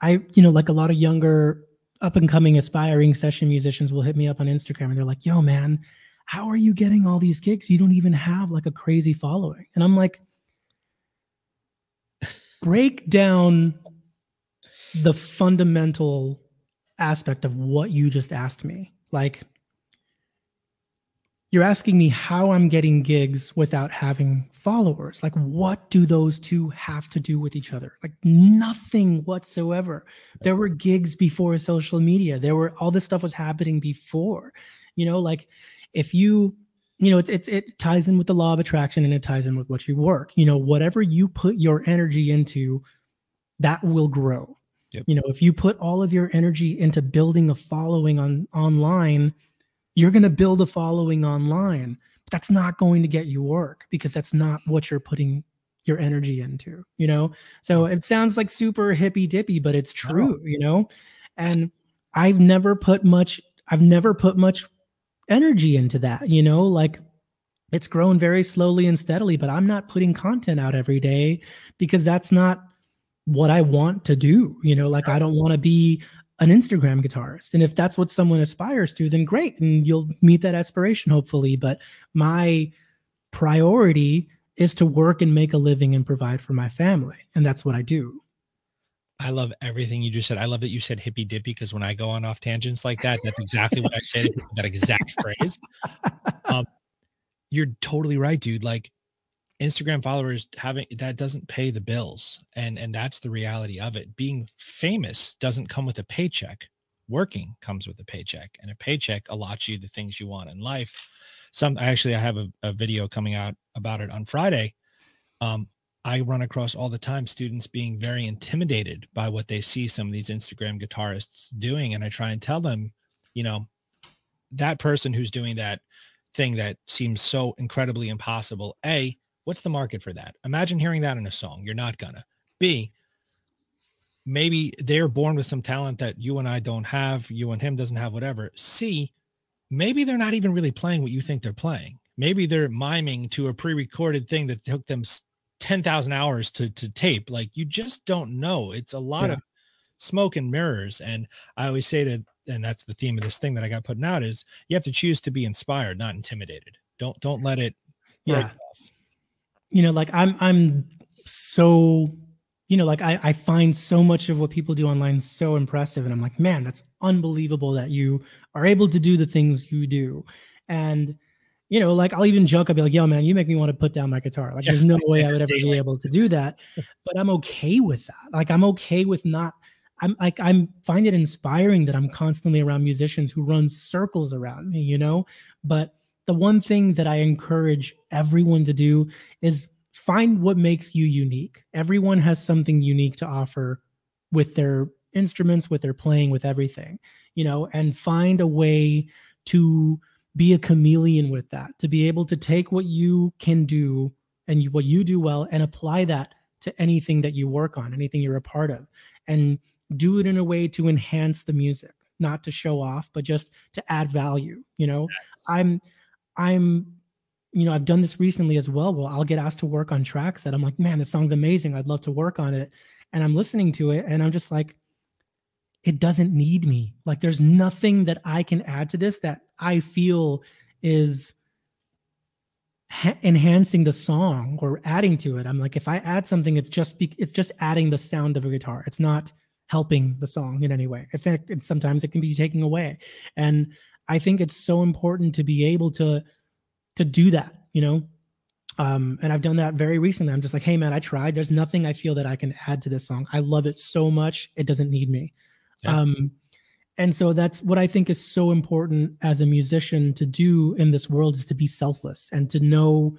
I, you know, like a lot of younger, up and coming, aspiring session musicians will hit me up on Instagram, and they're like, "Yo, man." how are you getting all these gigs? You don't even have like a crazy following. And I'm like, break down the fundamental aspect of what you just asked me. Like, you're asking me how I'm getting gigs without having followers. Like, what do those two have to do with each other? Like, nothing whatsoever. There were gigs before social media. There were all this stuff was happening before. You know, like if you, you know, it's, it's it ties in with the law of attraction and it ties in with what you work. You know, whatever you put your energy into, that will grow. Yep. You know, if you put all of your energy into building a following on online, you're going to build a following online. But that's not going to get you work because that's not what you're putting your energy into, you know? So it sounds like super hippy dippy, but it's true, you know? And I've never put much, I've never put much energy into that, you know? Like it's grown very slowly and steadily, but I'm not putting content out every day because that's not what I want to do. You know, like I don't want to be an Instagram guitarist. And if that's what someone aspires to, then great. And you'll meet that aspiration, hopefully. But my priority is to work and make a living and provide for my family. And that's what I do. I love everything you just said. I love that you said hippy dippy because when I go on off tangents like that, that's exactly what I said. That exact phrase. Um, you're totally right, dude. Like Instagram followers having that doesn't pay the bills. And and that's the reality of it. Being famous doesn't come with a paycheck. Working comes with a paycheck. And a paycheck allots you the things you want in life. Some actually I have a, a video coming out about it on Friday. Um, I run across all the time students being very intimidated by what they see some of these Instagram guitarists doing. And I try and tell them, you know, that person who's doing that thing that seems so incredibly impossible, A, What's the market for that? Imagine hearing that in a song. You're not gonna. B, maybe they're born with some talent that you and I don't have, you and him doesn't have, whatever. C, maybe they're not even really playing what you think they're playing. Maybe they're miming to a pre-recorded thing that took them 10,000 hours to, to tape. Like you just don't know. It's a lot yeah. of smoke and mirrors. And I always say to, and that's the theme of this thing that I got putting out is you have to choose to be inspired, not intimidated. Don't, don't let it. Yeah you know like i'm i'm so you know like I, I find so much of what people do online so impressive and i'm like man that's unbelievable that you are able to do the things you do. And you know like i'll even joke i'll be like yo man you make me want to put down my guitar. Like there's no way i would ever be able to do that but i'm okay with that. Like i'm okay with not i'm like i'm find it inspiring that i'm constantly around musicians who run circles around me you know? But the one thing that I encourage everyone to do is find what makes you unique. Everyone has something unique to offer with their instruments, with their playing, with everything, you know, and find a way to be a chameleon with that, to be able to take what you can do and what you do well and apply that to anything that you work on, anything you're a part of, and do it in a way to enhance the music, not to show off, but just to add value. You know, yes. I'm I'm, you know, I've done this recently as well. Well, I'll get asked to work on tracks that I'm like, man, this song's amazing. I'd love to work on it. And I'm listening to it and I'm just like, it doesn't need me. Like, there's nothing that I can add to this that I feel is ha- enhancing the song or adding to it. I'm like, if I add something, it's just be- it's just adding the sound of a guitar. It's not helping the song in any way. In fact, sometimes it can be taking away. And I think it's so important to be able to to do that, you know. Um, and I've done that very recently. I'm just like, hey man, I tried. There's nothing I feel that I can add to this song. I love it so much. It doesn't need me. Yeah. Um, and so that's what I think is so important as a musician to do in this world is to be selfless and to know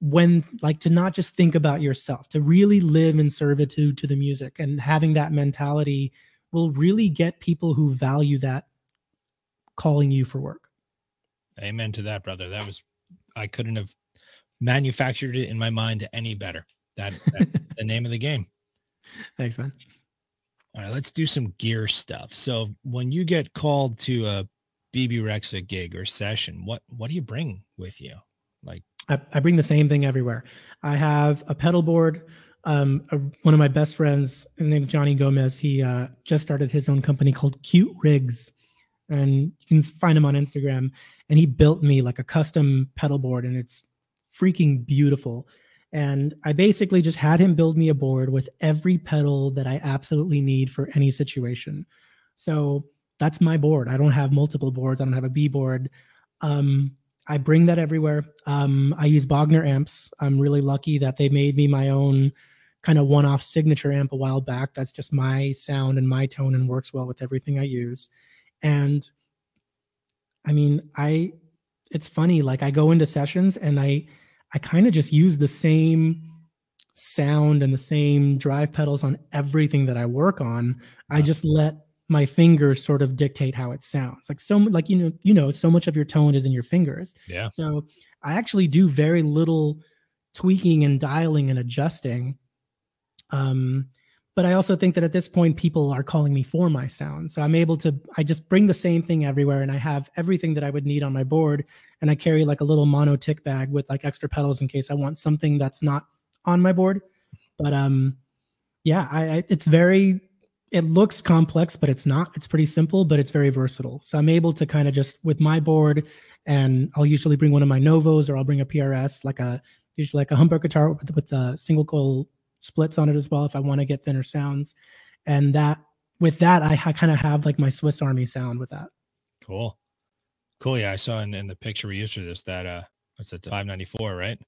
when like to not just think about yourself, to really live in servitude to the music and having that mentality will really get people who value that calling you for work. Amen to that, brother. That was I couldn't have manufactured it in my mind any better. That that's the name of the game. Thanks, man. All right, let's do some gear stuff. So when you get called to a Bebe Rexha gig or session, what what do you bring with you? Like I, I bring the same thing everywhere. I have a pedal board. Um, a, one of my best friends, his name's Johnny Gomez. He uh, just started his own company called Cute Rigs, and you can find him on Instagram. And he built me like a custom pedal board, and it's freaking beautiful. And I basically just had him build me a board with every pedal that I absolutely need for any situation. So that's my board. I don't have multiple boards. I don't have a B board. Um, I bring that everywhere. Um, I use Bogner amps. I'm really lucky that they made me my own kind of one off signature amp a while back. That's just my sound and my tone and works well with everything I use. And I mean, I, it's funny, like I go into sessions and I, I kind of just use the same sound and the same drive pedals on everything that I work on. I just let my fingers sort of dictate how it sounds. Like so like you know, you know, so much of your tone is in your fingers. Yeah. So I actually do very little tweaking and dialing and adjusting. Um but I also think that at this point people are calling me for my sound. So I'm able to I just bring the same thing everywhere and I have everything that I would need on my board and I carry like a little mono tick bag with like extra pedals in case I want something that's not on my board. But um yeah, I, I it's very it looks complex, but it's not. It's pretty simple, but it's very versatile. So I'm able to kind of just with my board, and I'll usually bring one of my Novos or I'll bring a PRS, like a usually like a humbucker guitar with, with the single coil splits on it as well if I want to get thinner sounds. And that with that, I ha- kind of have like my Swiss Army sound with that. Cool, cool. Yeah, I saw in, in the picture we used for this that uh, what's that 594, right?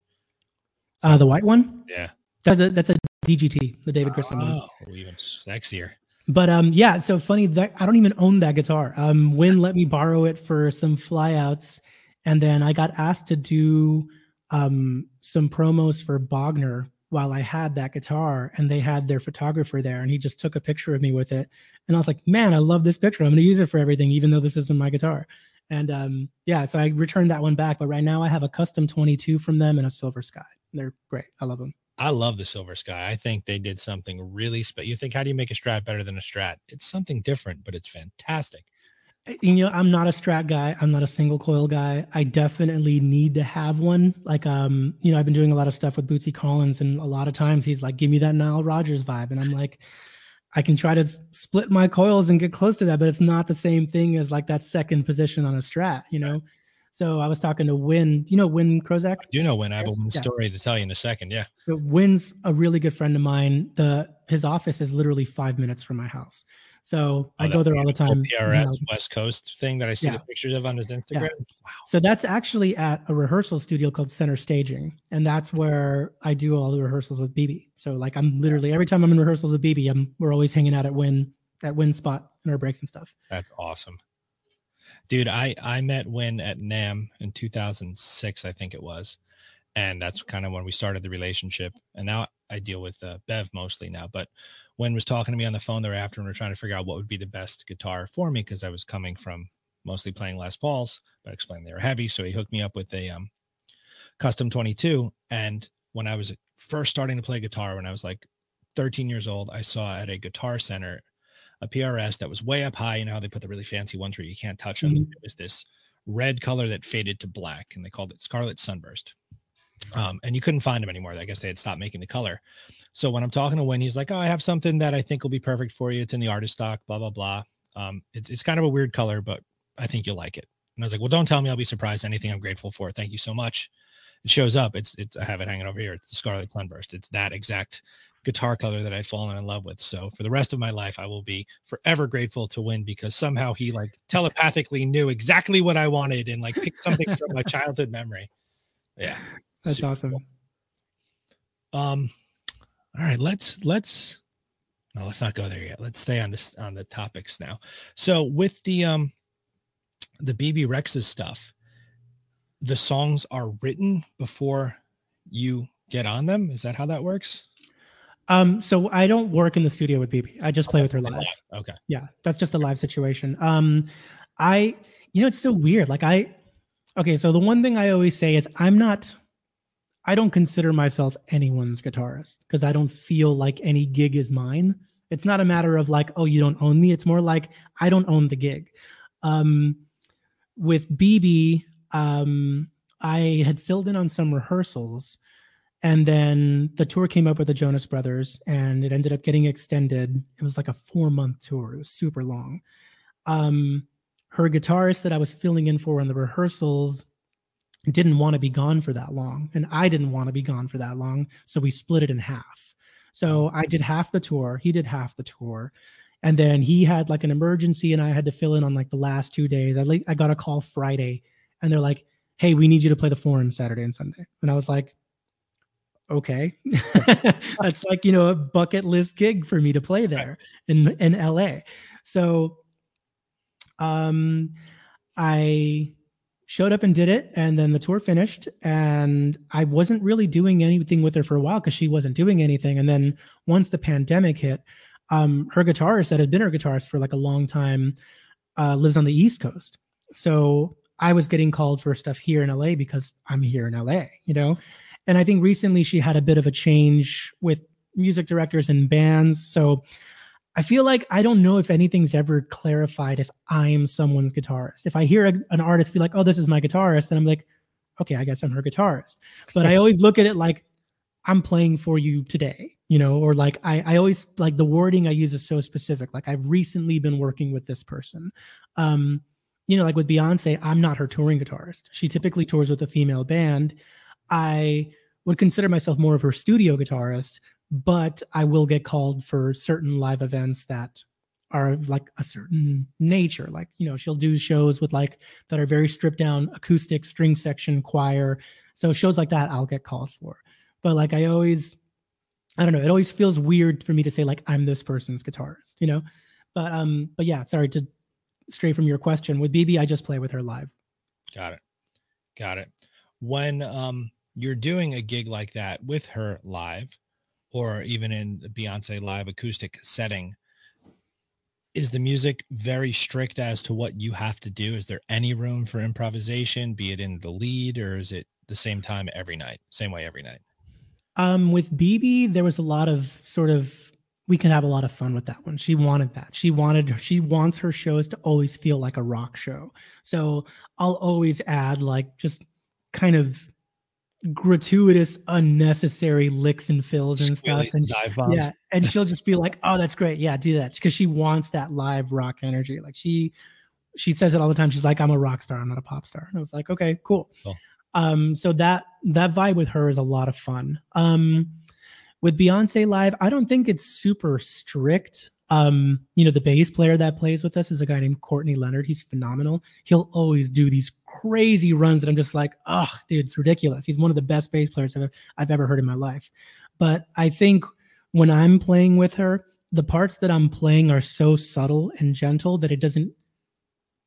Uh, the white one. Yeah, that's a, that's a DGT, the David Grissom oh, one. even sexier. But um, yeah, so funny that I don't even own that guitar. Um, Win let me borrow it for some flyouts, and then I got asked to do um some promos for Bogner while I had that guitar, and they had their photographer there, and he just took a picture of me with it, and I was like, man, I love this picture. I'm going to use it for everything, even though this isn't my guitar. And um, yeah, so I returned that one back, but right now I have a custom 22 from them and a Silver Sky. They're great. I love them. I love the Silver Sky. I think they did something really special. You think, how do you make a Strat better than a Strat? It's something different, but it's fantastic. Eh, you know, I'm not a Strat guy. I'm not a single coil guy. I definitely need to have one. Like, um, you know, I've been doing a lot of stuff with Bootsy Collins, and a lot of times he's like, "Give me that Nile Rodgers vibe," and I'm like, I can try to split my coils and get close to that, but it's not the same thing as like that second position on a Strat. You know. So I was talking to Win. Do you know Win Krozak? I do know Win. I have a yeah. story to tell you in a second. Yeah. So Win's a really good friend of mine. The his office is literally five minutes from my house. So oh, I go there all the time. PRS. West Coast thing that I see yeah. the pictures of on his Instagram. Yeah. Wow. So that's actually at a rehearsal studio called Center Staging, and that's where I do all the rehearsals with Bebe. So like I'm literally every time I'm in rehearsals with Bebe, I'm we're always hanging out at Win at Win spot in our breaks and stuff. That's awesome. Dude, I I met Win at NAMM in 2006, I think it was, and that's kind of Win we started the relationship. And now I deal with uh, Bev mostly now, but when was talking to me on the phone thereafter, and we are trying to figure out what would be the best guitar for me because I was coming from mostly playing Les Pauls, but I explained they were heavy, so he hooked me up with a um, custom 22. And when I was first starting to play guitar, when I was like 13 years old, I saw at a guitar center a PRS that was way up high. You know how they put the really fancy ones where you can't touch them. Mm-hmm. It was this red color that faded to black, and they called it Scarlet Sunburst. Um, and you couldn't find them anymore. I guess they had stopped making the color. So when I'm talking to Win, he's like, "Oh, I have something that I think will be perfect for you. It's in the artist stock. Blah blah blah. Um, it's it's kind of a weird color, but I think you'll like it." And I was like, "Well, don't tell me. I'll be surprised. Anything I'm grateful for. Thank you so much." It shows up. It's it's I have it hanging over here. It's the Scarlet Sunburst. It's that exact guitar color that I'd fallen in love with. So for the rest of my life, I will be forever grateful to Win because somehow he like telepathically knew exactly what I wanted and like picked something from my childhood memory. Yeah. That's awesome. Cool. Um, all right, let's let's no, let's not go there yet. Let's stay on this on the topics now. So with the um the Bebe Rexha's stuff, the songs are written before you get on them. Is that how that works? Um, so I don't work in the studio with Bebe. I just play with her live. Okay. Yeah, that's just a live situation. Um, I, you know, it's so weird. Like I, okay, so the one thing I always say is I'm not, I don't consider myself anyone's guitarist because I don't feel like any gig is mine. It's not a matter of like, oh, you don't own me. It's more like I don't own the gig. Um, with Bebe, um, I had filled in on some rehearsals and then the tour came up with the Jonas Brothers, and it ended up getting extended. It was like a four month tour. It was super long. Um, her guitarist that I was filling in for in the rehearsals didn't want to be gone for that long. And I didn't want to be gone for that long. So we split it in half. So I did half the tour, he did half the tour. And then he had like an emergency and I had to fill in on like the last two days. I like I got a call Friday and they're like, "Hey, we need you to play the Forum Saturday and Sunday." And I was like, "Okay." That's like, you know, a bucket list gig for me to play there in in LA. So um I showed up and did it and then the tour finished and i wasn't really doing anything with her for a while because she wasn't doing anything and then once the pandemic hit um, her guitarist that had been her guitarist for like a long time uh, lives on the east coast. So i was getting called for stuff here in la because i'm here in la you know? And i think recently she had a bit of a change with music directors and bands so I feel like I don't know if anything's ever clarified if I'm someone's guitarist. If I hear a, an artist be like, "Oh, this is my guitarist," and I'm like, "Okay, I guess I'm her guitarist." But I always look at it like I'm playing for you today, you know, or like I, I always like the wording I use is so specific. Like I've recently been working with this person. Um, you know, like with Beyonce, I'm not her touring guitarist. She typically tours with a female band. I would consider myself more of her studio guitarist, but I will get called for certain live events that are like a certain nature. Like, you know, she'll do shows with like that are very stripped down acoustic string section choir. So shows like that I'll get called for. But like I always I don't know, it always feels weird for me to say like I'm this person's guitarist, you know? But um but yeah, sorry to stray from your question. With Bebe I just play with her live. Got it. Got it. When um you're doing a gig like that with her live, or even in Beyonce live acoustic setting, is the music very strict as to what you have to do? Is there any room for improvisation, be it in the lead, or is it the same time every night, same way every night? Um, with Bebe, there was a lot of sort of we can have a lot of fun with that one. She wanted that. She wanted she wants her shows to always feel like a rock show. So I'll always add like just kind of gratuitous, unnecessary licks and fills and stuff. And she, yeah, and she'll just be like, "Oh, that's great. Yeah, do that," because she wants that live rock energy. Like she, she says it all the time. She's like, "I'm a rock star. I'm not a pop star." And I was like, "Okay, cool." cool. Um, so that that vibe with her is a lot of fun. Um, with Beyonce live, I don't think it's super strict. Um, you know, the bass player that plays with us is a guy named Courtney Leonard. He's phenomenal. He'll always do these crazy runs that I'm just like, oh, dude, it's ridiculous. He's one of the best bass players I've, I've ever heard in my life. But I think when I'm playing with her, the parts that I'm playing are so subtle and gentle that it doesn't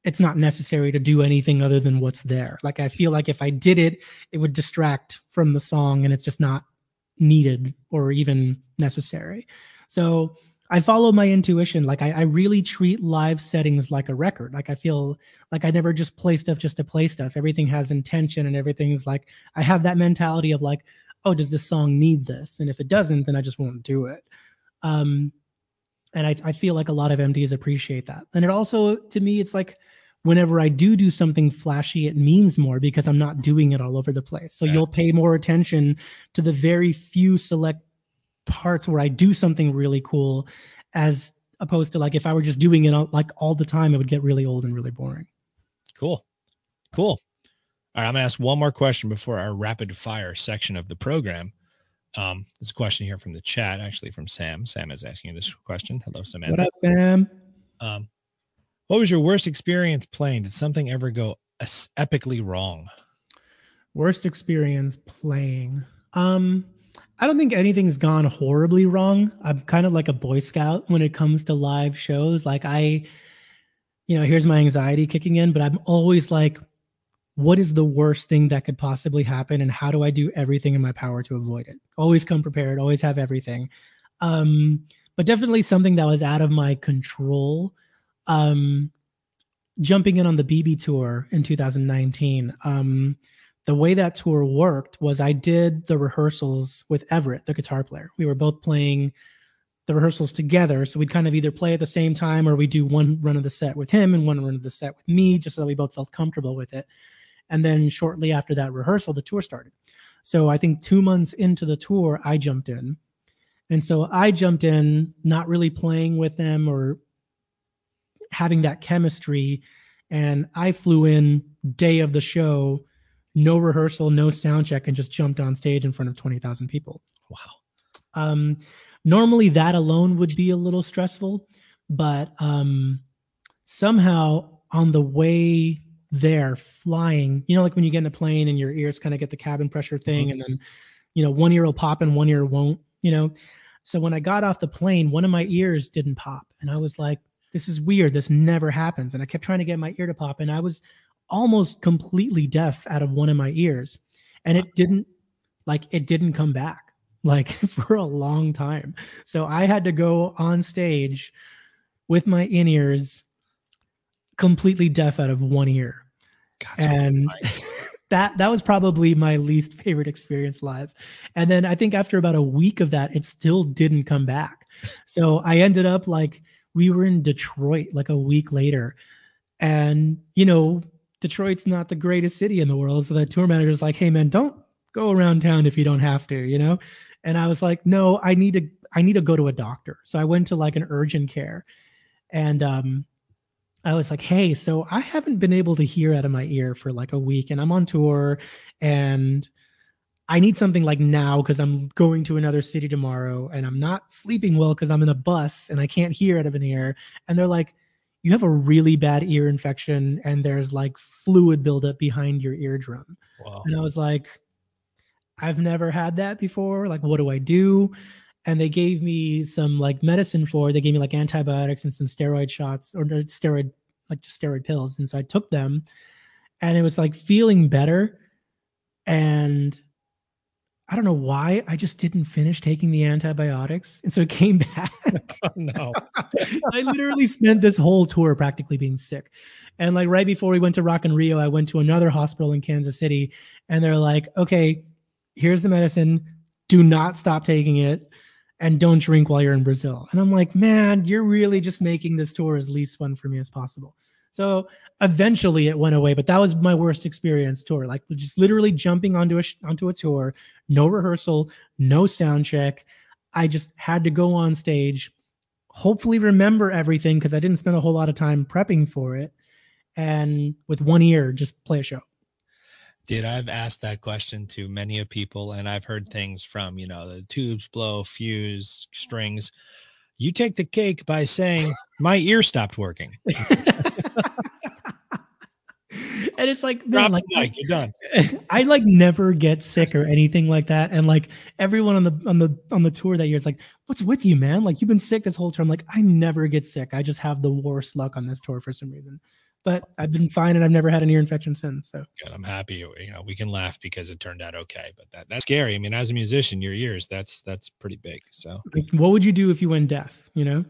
it's not necessary to do anything other than what's there. Like I feel like if I did it, it would distract from the song and it's just not needed or even necessary. So I follow my intuition. Like I, I, really treat live settings like a record. Like I feel like I never just play stuff just to play stuff. Everything has intention and everything's like I have that mentality of like, oh, does this song need this? And if it doesn't, then I just won't do it. Um, and I, I feel like a lot of MDs appreciate that. And it also, to me, it's like whenever I do do something flashy, it means more because I'm not doing it all over the place. So yeah. you'll pay more attention to the very few select parts where I do something really cool as opposed to like if I were just doing it like all the time, it would get really old and really boring. Cool. Cool. All right, I'm gonna ask one more question before our rapid fire section of the program. Um, there's a question here from the chat, actually from Sam. Sam is asking this question. Hello, Samantha. What up, Sam? Um, what was your worst experience playing? Did something ever go epically wrong? Worst experience playing. Um, I don't think anything's gone horribly wrong. I'm kind of like a Boy Scout when it comes to live shows. Like I, you know, here's my anxiety kicking in, but I'm always like, what is the worst thing that could possibly happen, and how do I do everything in my power to avoid it? Always come prepared. Always have everything. Um, but definitely something that was out of my control. Um, jumping in on the Bebe tour in 2019. Um, the way that tour worked was I did the rehearsals with Everett, the guitar player. We were both playing the rehearsals together. So we'd kind of either play at the same time or we do one run of the set with him and one run of the set with me, just so that we both felt comfortable with it. And then shortly after that rehearsal, the tour started. So I think two months into the tour, I jumped in. And so I jumped in, not really playing with them or having that chemistry and I flew in day of the show, no rehearsal, no sound check, and just jumped on stage in front of twenty thousand people. Wow. Um, normally that alone would be a little stressful, but um, somehow on the way there flying, you know, like when you get in a plane and your ears kind of get the cabin pressure thing, Mhm. and then, you know, one ear will pop and one ear won't, you know. So when I got off the plane, one of my ears didn't pop. And I was like, this is weird. This never happens. And I kept trying to get my ear to pop. And I was almost completely deaf out of one of my ears. And it didn't, like, it didn't come back like for a long time. So I had to go on stage with my in ears completely deaf out of one ear. God, and that that was probably my least favorite experience live. And then i think after about a week of that it still didn't come back. So i ended up like we were in detroit like a week later. And you know detroit's not the greatest city in the world so the tour manager's like hey man don't go around town if you don't have to you know and i was like no i need to i need to go to a doctor so i went to like an urgent care and um I was like, hey, so I haven't been able to hear out of my ear for like a week and I'm on tour and I need something like now because I'm going to another city tomorrow and I'm not sleeping well because I'm in a bus and I can't hear out of an ear. And they're like, you have a really bad ear infection and there's like fluid buildup behind your eardrum. wow. And I was like, I've never had that before. Like, what do I do? And they gave me some like medicine for. it. They gave me like antibiotics and some steroid shots or uh, steroid, like just steroid pills. And so I took them, and it was like feeling better. And I don't know why I just didn't finish taking the antibiotics, and so it came back. Oh, no. I literally spent this whole tour practically being sick. And like right before we went to Rock in Rio, I went to another hospital in Kansas City and they're like, okay, here's the medicine. Do not stop taking it and don't drink while you're in Brazil. And I'm like, man, you're really just making this tour as least fun for me as possible. So eventually it went away, but that was my worst experience tour. Like just literally jumping onto a onto a tour, no rehearsal, no sound check. I just had to go on stage, hopefully remember everything because I didn't spend a whole lot of time prepping for it, and with one ear just play a show. Dude, I've asked that question to many of people, and I've heard things from you know the tubes blow, fuse, strings. You take the cake by saying my ear stopped working. and it's like, man, like mic, you're done. I like never get sick or anything like that. And like everyone on the on the on the tour that year is like, what's with you, man? Like you've been sick this whole tour. I'm like, I never get sick. I just have the worst luck on this tour for some reason. But I've been fine and I've never had an ear infection since. So Good. I'm happy. You know, we can laugh because it turned out okay, but that, that's scary. I mean, as a musician, your ears, that's that's pretty big. So like, what would you do if you went deaf? You know?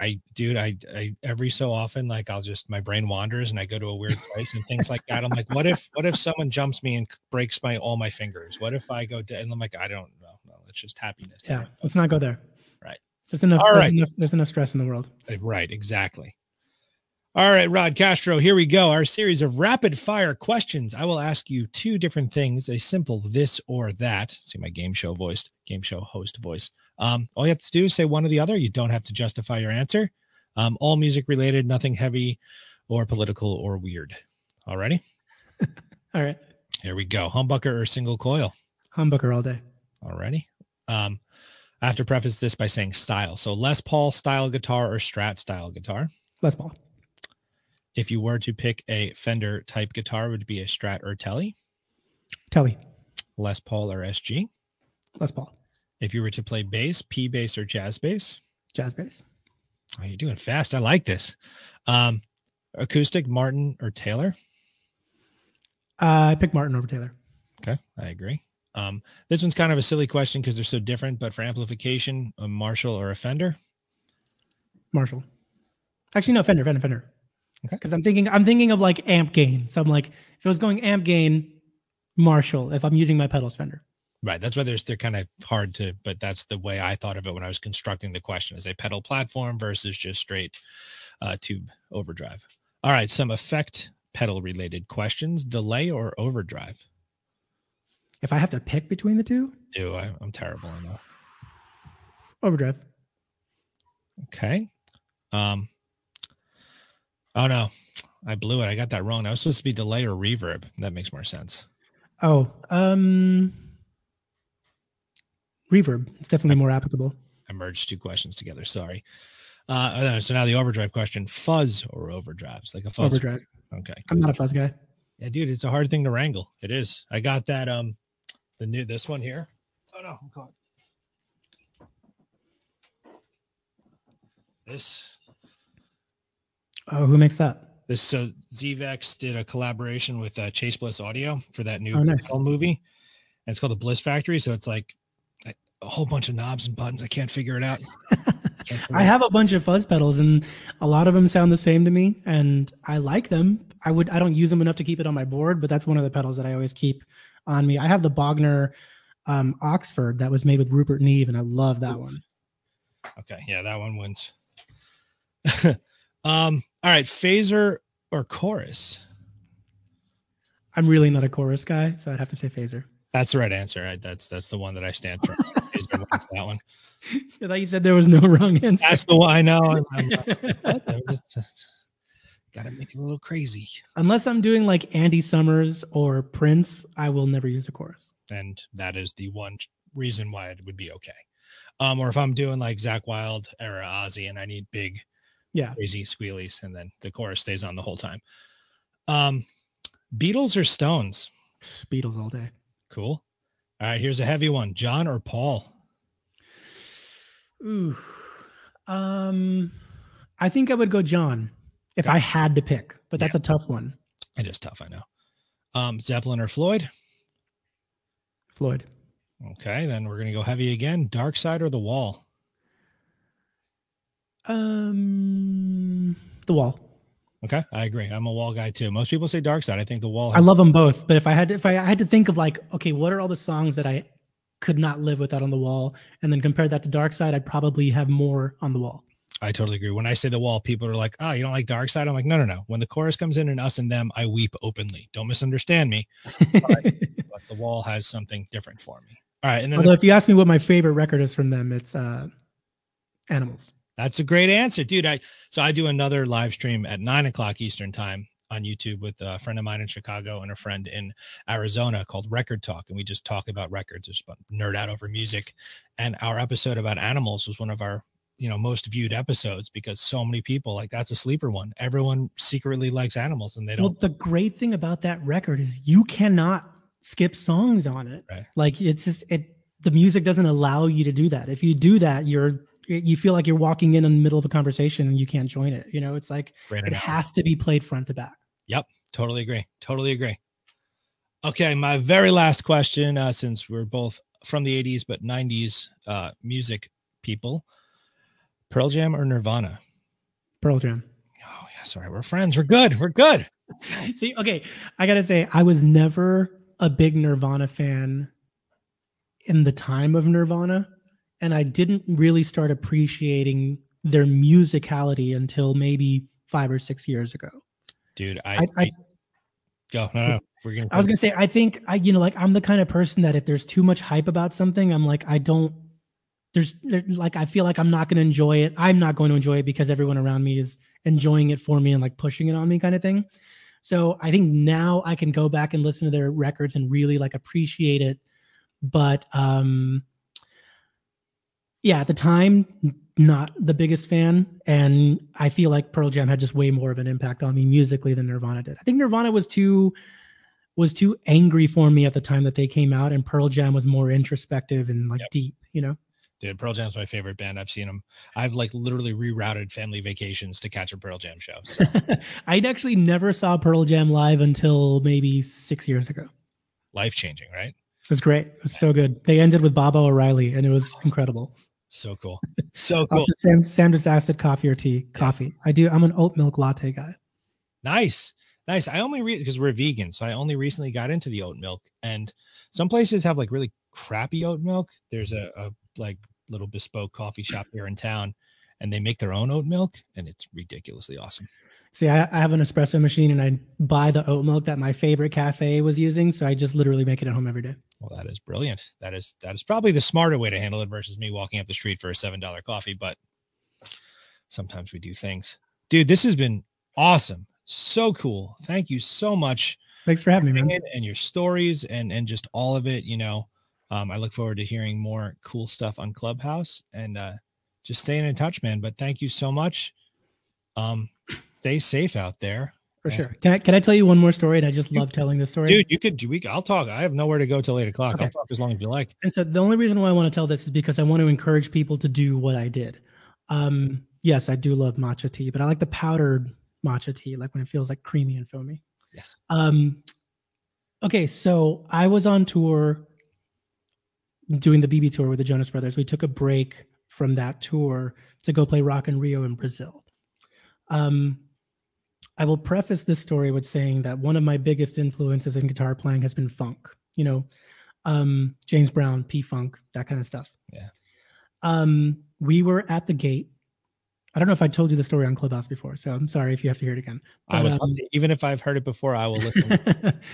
I, dude, I, I every so often, like I'll just my brain wanders and I go to a weird place and things like that. I'm like, what if, what if someone jumps me and breaks my all my fingers? What if I go dead? And I'm like, I don't know. No, it's just happiness. Yeah. Let's not go there. Right. There's enough, All there's right. enough there's enough stress in the world. Uh, Right, exactly. All right, Rod Castro, here we go. Our series of rapid fire questions. I will ask you two different things, a simple this or that. See my game show voice, game show host voice. Um, all you have to do is say one or the other. You don't have to justify your answer. Um, all music related, nothing heavy or political or weird. All righty, All right. here we go. Humbucker or single coil? Humbucker all day. Alrighty. Um, I have to preface this by saying style. So Les Paul style guitar or Strat style guitar. Les Paul. if you were to pick a Fender type guitar, would it be a Strat or Tele, Tele. Les Paul or SG? Les Paul. If you were to play bass, P bass or jazz bass? Jazz bass. Oh, you're doing fast. I like this. Um, acoustic, Martin or Taylor? Uh, I picked Martin over Taylor. Okay, I agree. Um, this one's kind of a silly question because they're so different, but for amplification, a Marshall or a Fender? Marshall. Actually, no, Fender, Fender, Fender. Okay. Because I'm thinking, I'm thinking of like amp gain. So I'm like, if it was going amp gain, Marshall. If I'm using my pedals, Fender. Right. That's why there's they're kind of hard to, but that's the way I thought of it when I was constructing the question as a pedal platform versus just straight uh, tube overdrive. All right, some effect pedal related questions: delay or overdrive? If I have to pick between the two, Do I? I'm terrible enough. overdrive. Okay. Um, Oh no, I blew it. I got that wrong. That was supposed to be delay or reverb. That makes more sense. Oh, um, reverb. It's definitely more applicable. I merged two questions together. Sorry. Uh, so now the overdrive question: fuzz or overdrives? Like a fuzz overdrive. Okay. I'm not a fuzz guy. Yeah, dude, it's a hard thing to wrangle. It is. I got that. Um, the new this one here. Oh no, I'm caught. This. Oh, who makes that? This so Zvex did a collaboration with uh, Chase Bliss Audio for that new oh, nice. movie, and it's called the Bliss Factory. So it's like a whole bunch of knobs and buttons. I can't figure it out. I have a bunch of fuzz pedals, and a lot of them sound the same to me, and I like them. I would I don't use them enough to keep it on my board, but that's one of the pedals that I always keep on me. I have the Bogner um, Oxford that was made with Rupert Neve, and I love that one. Okay, yeah, that one wins. um, all right, phaser or chorus? I'm really not a chorus guy, so I'd have to say phaser. That's the right answer. Right? That's that's the one that I stand for. that one. I thought you said there was no wrong answer. That's the one I know. I'm, I'm Got to make it a little crazy. Unless I'm doing like Andy Summers or Prince, I will never use a chorus. And that is the one reason why it would be okay. Um, or if I'm doing like Zakk Wylde era Ozzy and I need big, yeah, crazy squealies, and then the chorus stays on the whole time. Um, Beatles or Stones? Beatles all day. Cool. All right, here's a heavy one. John or Paul? Ooh. Um, I think I would go John if I had to pick, but that's yeah. a tough one. It is tough, I know. Um, Zeppelin or Floyd? Floyd. Okay, then we're gonna go heavy again. Dark Side or the Wall? Um, the Wall. Okay, I agree. I'm a Wall guy too. Most people say Dark Side. I think the Wall. Has- I love them both, but if I had to, if I, I had to think of like, okay, what are all the songs that I could not live without on the Wall, and then compare that to Dark Side, I'd probably have more on the Wall. I totally agree. When I say the wall, people are like, "Oh, you don't like Dark Side?" I'm like, "No, no, no." When the chorus comes in and us and them, I weep openly. Don't misunderstand me. but, but the wall has something different for me. All right, and then although the, if you ask me what my favorite record is from them, it's uh, Animals. That's a great answer, dude. I so I do another live stream at nine o'clock Eastern time on YouTube with a friend of mine in Chicago and a friend in Arizona called Record Talk, and we just talk about records, just nerd out over music. And our episode about animals was one of our you know most viewed episodes because so many people like that's a sleeper one everyone secretly likes animals and they don't well the great thing about that record is you cannot skip songs on it right. like it's just it the music doesn't allow you to do that if you do that you're you feel like you're walking in in the middle of a conversation and you can't join it you know it's like Great it has to be played front to back yep totally agree totally agree okay my very last question uh, since we're both from the 80s but 90s uh, music people Pearl Jam or Nirvana? Pearl Jam. Oh, yeah. Sorry. We're friends. We're good. We're good. See, okay. I got to say, I was never a big Nirvana fan in the time of Nirvana. And I didn't really start appreciating their musicality until maybe five or six years ago. Dude, I, I, I go. No, no. We're gonna I was gonna say, I think I, you know, like I'm the kind of person that if there's too much hype about something, I'm like, I don't there's, there's like I feel like I'm not going to enjoy it. I'm not going to enjoy it because everyone around me is enjoying it for me and like pushing it on me kind of thing. So I think now I can go back and listen to their records and really like appreciate it. But um yeah, at the time not the biggest fan and I feel like Pearl Jam had just way more of an impact on me musically than Nirvana did. I think Nirvana was too was too angry for me at the time that they came out and Pearl Jam was more introspective and like yep. deep, you know. Dude, Pearl Jam's my favorite band. I've seen them. I've like literally rerouted family vacations to catch a Pearl Jam show. So. I actually never saw Pearl Jam live until maybe six years ago. Life changing, right? It was great. It was so good. They ended with Baba O'Riley, and it was incredible. So cool. So cool. also, Sam, Sam just asked it coffee or tea. Coffee. Yeah. I do. I'm an oat milk latte guy. Nice. Nice. I only read because we're vegan. So I only recently got into the oat milk. And some places have like really crappy oat milk. There's a, a like little bespoke coffee shop here in town, and they make their own oat milk, and it's ridiculously awesome. See, I, I have an espresso machine, and I buy the oat milk that my favorite cafe was using, so I just literally make it at home every day. Well, that is brilliant. That is that is probably the smarter way to handle it versus me walking up the street for a seven dollar coffee. But sometimes we do things, dude. This has been Awesome. So cool. Thank you so much. Thanks for having me, man. And your stories and and just all of it, you know. Um, I look forward to hearing more cool stuff on Clubhouse and uh just staying in touch, man. But thank you so much. Um, stay safe out there. For sure. Can I can I tell you one more story? And I just love telling this story. Dude, you could we I'll talk. I have nowhere to go till eight o'clock. Okay. I'll talk as long as you like. And so the only reason why I want to tell this is because I want to encourage people to do what I did. Um, yes, I do love matcha tea, but I like the powdered matcha tea, like when it feels like creamy and foamy. Yes. Um, okay, so I was on tour doing the Bebe tour with the Jonas Brothers. We took a break from that tour to go play Rock in Rio in Brazil. Um, I will preface this story with saying that one of my biggest influences in guitar playing has been funk. You know, um, James Brown, P Funk, that kind of stuff. Yeah. Um, we were at the gate I don't know if I told you the story on Clubhouse before, so I'm sorry if you have to hear it again. But, I would um, to, even if I've heard it before, I will listen.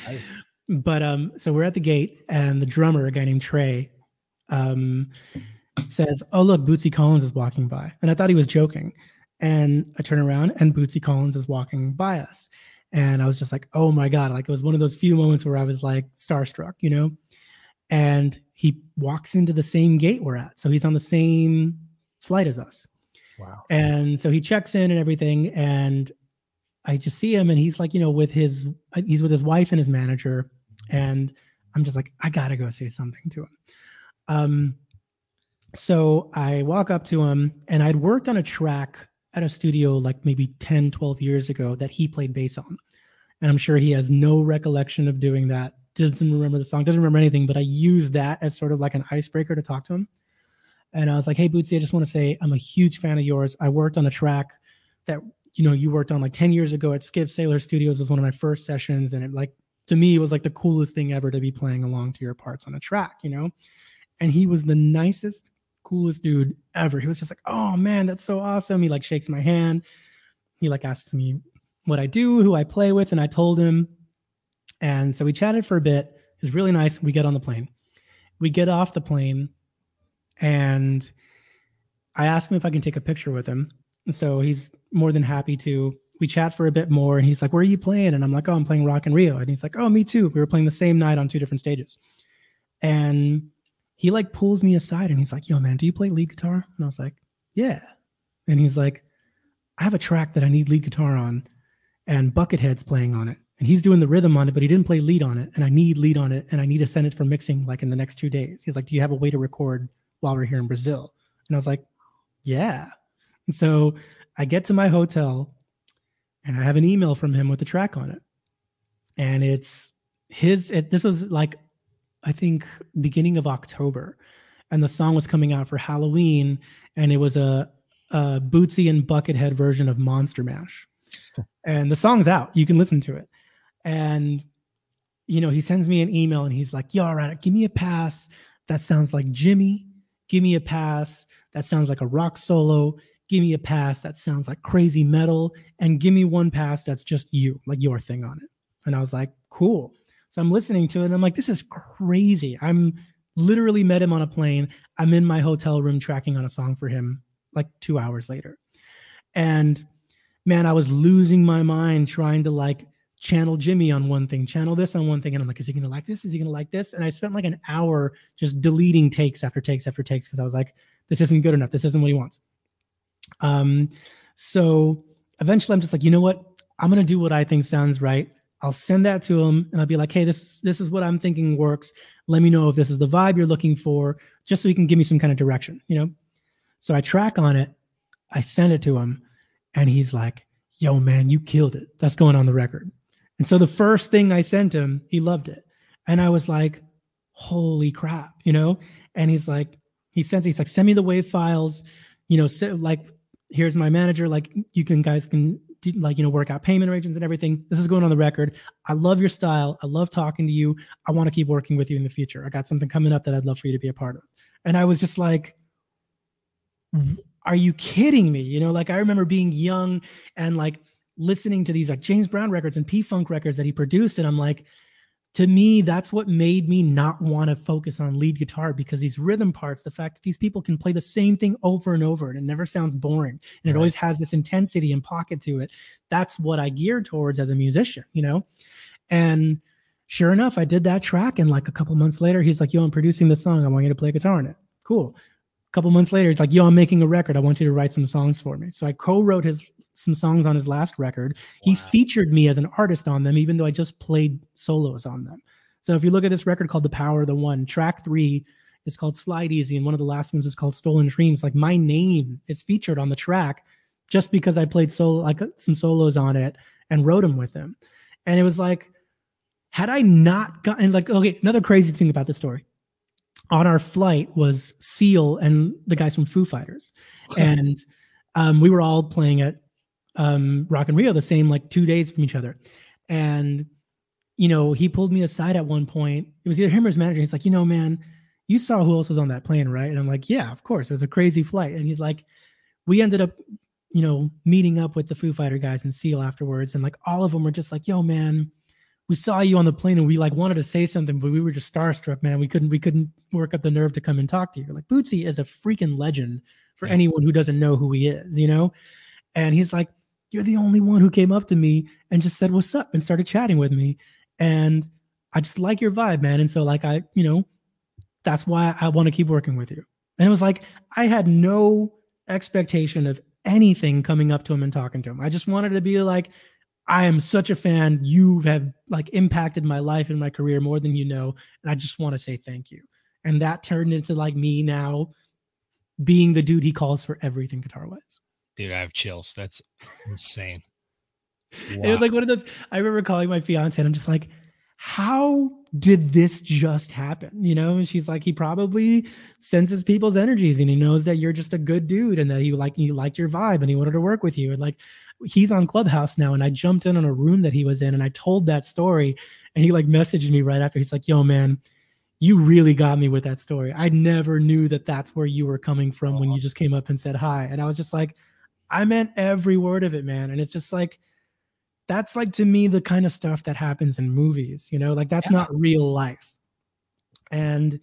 I, but um, so we're at the gate, and the drummer, a guy named Trey, um, says, "Oh look, Bootsy Collins is walking by," and I thought he was joking. And I turn around, and Bootsy Collins is walking by us, and I was just like, "Oh my god!" Like it was one of those few moments where I was like starstruck, you know. And he walks into the same gate we're at, so he's on the same flight as us Wow. And so he checks in and everything. And I just see him and he's like, you know, with his, he's with his wife and his manager. And I'm just like, I got to go say something to him. Um, so I walk up to him and I'd worked on a track at a studio like maybe 10, 12 years ago that he played bass on. And I'm sure he has no recollection of doing that. Doesn't remember the song, doesn't remember anything, but I use that as sort of like an icebreaker to talk to him. And I was like, hey, Bootsy, I just want to say I'm a huge fan of yours. I worked on a track that, you know, you worked on like 10 years ago at Skip Saylor Studios was one of my first sessions. And it like, to me, it was like the coolest thing ever to be playing along to your parts on a track, you know? And he was the nicest, coolest dude ever. He was just like, oh man, that's so awesome. He like shakes my hand. He like asks me what I do, who I play with. And I told him. And so we chatted for a bit. It was really nice. We get on the plane. We get off the plane and I asked him if I can take a picture with him. So he's more than happy to. We chat for a bit more, and he's like, "Where are you playing?" And I'm like, "Oh, I'm playing Rock in Rio." And he's like, "Oh, me too." We were playing the same night on two different stages, and he like pulls me aside and he's like, "Yo, man, do you play lead guitar?" And I was like, "Yeah." And he's like, "I have a track that I need lead guitar on, and Buckethead's playing on it, and he's doing the rhythm on it, but he didn't play lead on it, and I need lead on it, and I need to send it for mixing like in the next two days." He's like, "Do you have a way to record while we're here in Brazil. And I was like, yeah. So I get to my hotel and I have an email from him with the track on it. And it's his, it, this was like, I think, beginning of October. And the song was coming out for Halloween. And it was a, a Bootsy and Buckethead version of Monster Mash. and the song's out. You can listen to it. And, you know, he sends me an email and he's like, yo, all right, give me a pass. That sounds like Jimmy. Give me a pass. That sounds like a rock solo. Give me a pass. That sounds like crazy metal. And give me one pass that's just you, like your thing on it. And I was like, cool. So I'm listening to it and I'm like, this is crazy. I'm literally met him on a plane. I'm in my hotel room tracking on a song for him like two hours later. And man, I was losing my mind trying to like channel Jimmy on one thing, channel this on one thing. And I'm like, is he going to like this? Is he going to like this? And I spent like an hour just deleting takes after takes after takes because I was like, this isn't good enough. This isn't what he wants. Um, so eventually I'm just like, you know what? I'm going to do what I think sounds right. I'll send that to him and I'll be like, hey, this, this is what I'm thinking works. Let me know if this is the vibe you're looking for, just so he can give me some kind of direction, you know? So I track on it. I send it to him and he's like, yo, man, you killed it. That's going on the record. And so the first thing I sent him, he loved it. And I was like, holy crap, you know? And he's like, he sends, he's like, send me the wave files, you know, so like, here's my manager. Like, you can guys can like, you know, work out payment arrangements and everything. This is going on the record. I love your style. I love talking to you. I want to keep working with you in the future. I got something coming up that I'd love for you to be a part of. And I was just like, are you kidding me? You know, like I remember being young and like listening to these like James Brown records and P Funk records that he produced, and I'm like, to me, that's what made me not want to focus on lead guitar because these rhythm parts, the fact that these people can play the same thing over and over and it never sounds boring and it always has this intensity and pocket to it. That's what I geared towards as a musician, you know? And sure enough, I did that track. And like a couple months later, he's like, Yo, I'm producing this song. I want you to play guitar in it. Cool. A couple months later, it's like, Yo, I'm making a record. I want you to write some songs for me. So I co wrote his some songs on his last record. He featured me as an artist on them, even though I just played solos on them. So if you look at this record called The Power of the One, track three is called Slide Easy, and one of the last ones is called Stolen Dreams. Like my name is featured on the track just because I played solo like some solos on it and wrote them with him. And it was like, had I not gotten like okay, another crazy thing about the story. On our flight was Seal and the guys from Foo Fighters. and um, we were all playing at um, Rock in Rio the same like two days from each other. And, you know, he pulled me aside at one point. It was either him or his manager. He's like, you know, man, you saw who else was on that plane, right? And I'm like, yeah, of course. It was a crazy flight. And he's like, we ended up, you know, meeting up with the Foo Fighter guys and Seal afterwards. And like all of them were just like, yo, man, we saw you on the plane and we like wanted to say something, but we were just starstruck, man. We couldn't, we couldn't work up the nerve to come and talk to you. Like Bootsy is a freaking legend for anyone who doesn't know who he is, you know? And he's like, you're the only one who came up to me and just said what's up? and started chatting with me. And i just like your vibe man. And so like i you know that's why i want to keep working with you. And it was like i had no expectation of anything coming up to him and talking to him. I just wanted to be like i am such a fan. You have like impacted my life and my career more than you know and i just want to say thank you. And that turned into like me now being the dude he calls for everything guitar wise Dude, I have chills. That's insane. Wow. It was like one of those. I remember calling my fiance, and I'm just like, "How did this just happen?" You know, and she's like, "He probably senses people's energies, and he knows that you're just a good dude, and that he like you liked your vibe, and he wanted to work with you." And like, he's on Clubhouse now, and I jumped in on a room that he was in, and I told that story, and he like messaged me right after. He's like, "Yo, man." you really got me with that story. I never knew that that's where you were coming from when you just came up and said hi. And I was just like, I meant every word of it, man. And it's just like, that's like to me the kind of stuff that happens in movies, you know, like that's yeah. not real life. And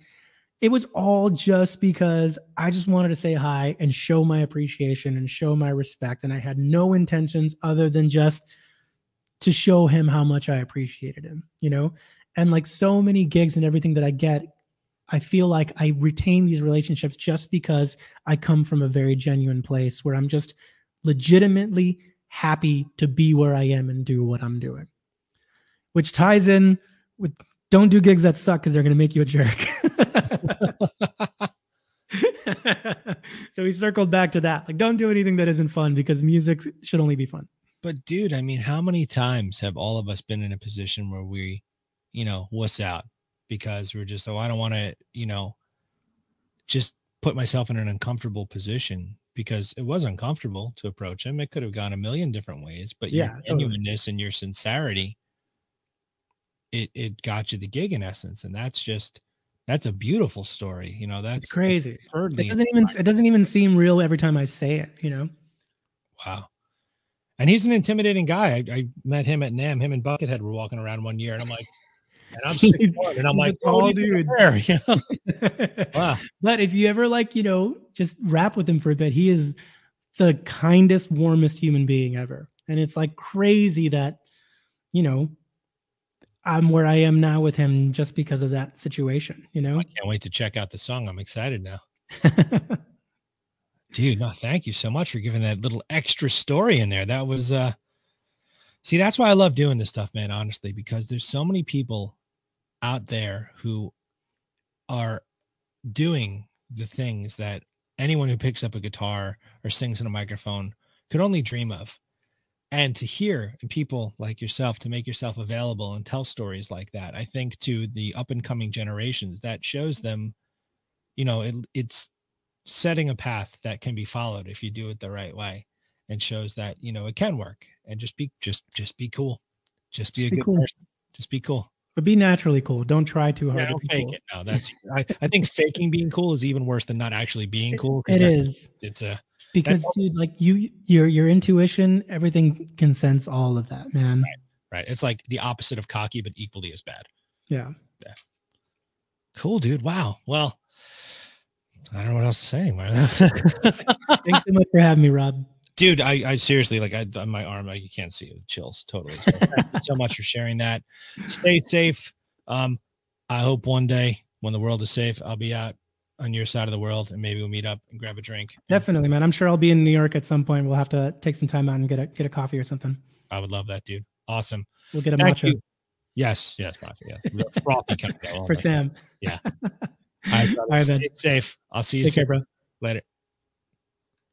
it was all just because I just wanted to say hi and show my appreciation and show my respect. And I had no intentions other than just to show him how much I appreciated him, you know? And like so many gigs and everything that I get, I feel like I retain these relationships just because I come from a very genuine place where I'm just legitimately happy to be where I am and do what I'm doing. Which ties in with don't do gigs that suck because they're going to make you a jerk. so we circled back to that. Like, don't do anything that isn't fun because music should only be fun. But, dude, I mean, how many times have all of us been in a position where we, you know, wuss out because we're just, oh, I don't want to, you know, just put myself in an uncomfortable position because it was uncomfortable to approach him. It could have gone a million different ways, but yeah, your genuineness totally. and your sincerity, it it got you the gig in essence, and that's just that's a beautiful story. You know, that's it's crazy. It doesn't even it doesn't even seem real every time I say it. You know. Wow. And he's an intimidating guy. I, I met him at NAMM. Him and Buckethead were walking around one year, and I'm like, and I'm six one, and I'm like, tall dude. There, you know? wow. But if you ever like, you know, just rap with him for a bit, he is the kindest, warmest human being ever. And it's like crazy that, you know, I'm where I am now with him just because of that situation, you know? I can't wait to check out the song. I'm excited now. Dude, no, thank you so much for giving that little extra story in there. That was uh see, that's why I love doing this stuff, man, honestly, because there's so many people out there who are doing the things that anyone who picks up a guitar or sings in a microphone could only dream of. And to hear people like yourself to make yourself available and tell stories like that, I think to the up and coming generations, that shows them, you know, it, it's setting a path that can be followed if you do it the right way and shows that, you know, it can work and just be, just, just be cool. Just be just a be good cool. person. Just be cool. But be naturally cool. Don't try too hard. Yeah, don't fake cool. it. No, that's I, I think faking being cool is even worse than not actually being cool. It that, is. It's a because dude, like you your your intuition, everything can sense all of that, man. Right. right. It's like the opposite of cocky, but equally as bad. Yeah. Cool, dude. Wow. Well, I don't know what else to say anymore. Thanks so much for having me, Rob. Dude I, I seriously like I on my arm I, you can't see it chills totally so so much for sharing that stay safe um i hope one day when the world is safe i'll be out on your side of the world and maybe we'll meet up and grab a drink Definitely, man. I'm sure I'll be in New York at some point. We'll have to take some time out and get a get a coffee or something. i would love that dude awesome We'll get a Thank matcha you. yes yes Mafia, yeah frothy kind of- oh for. Sam. All right. All right, then. stay safe i'll see you Take soon care, bro. later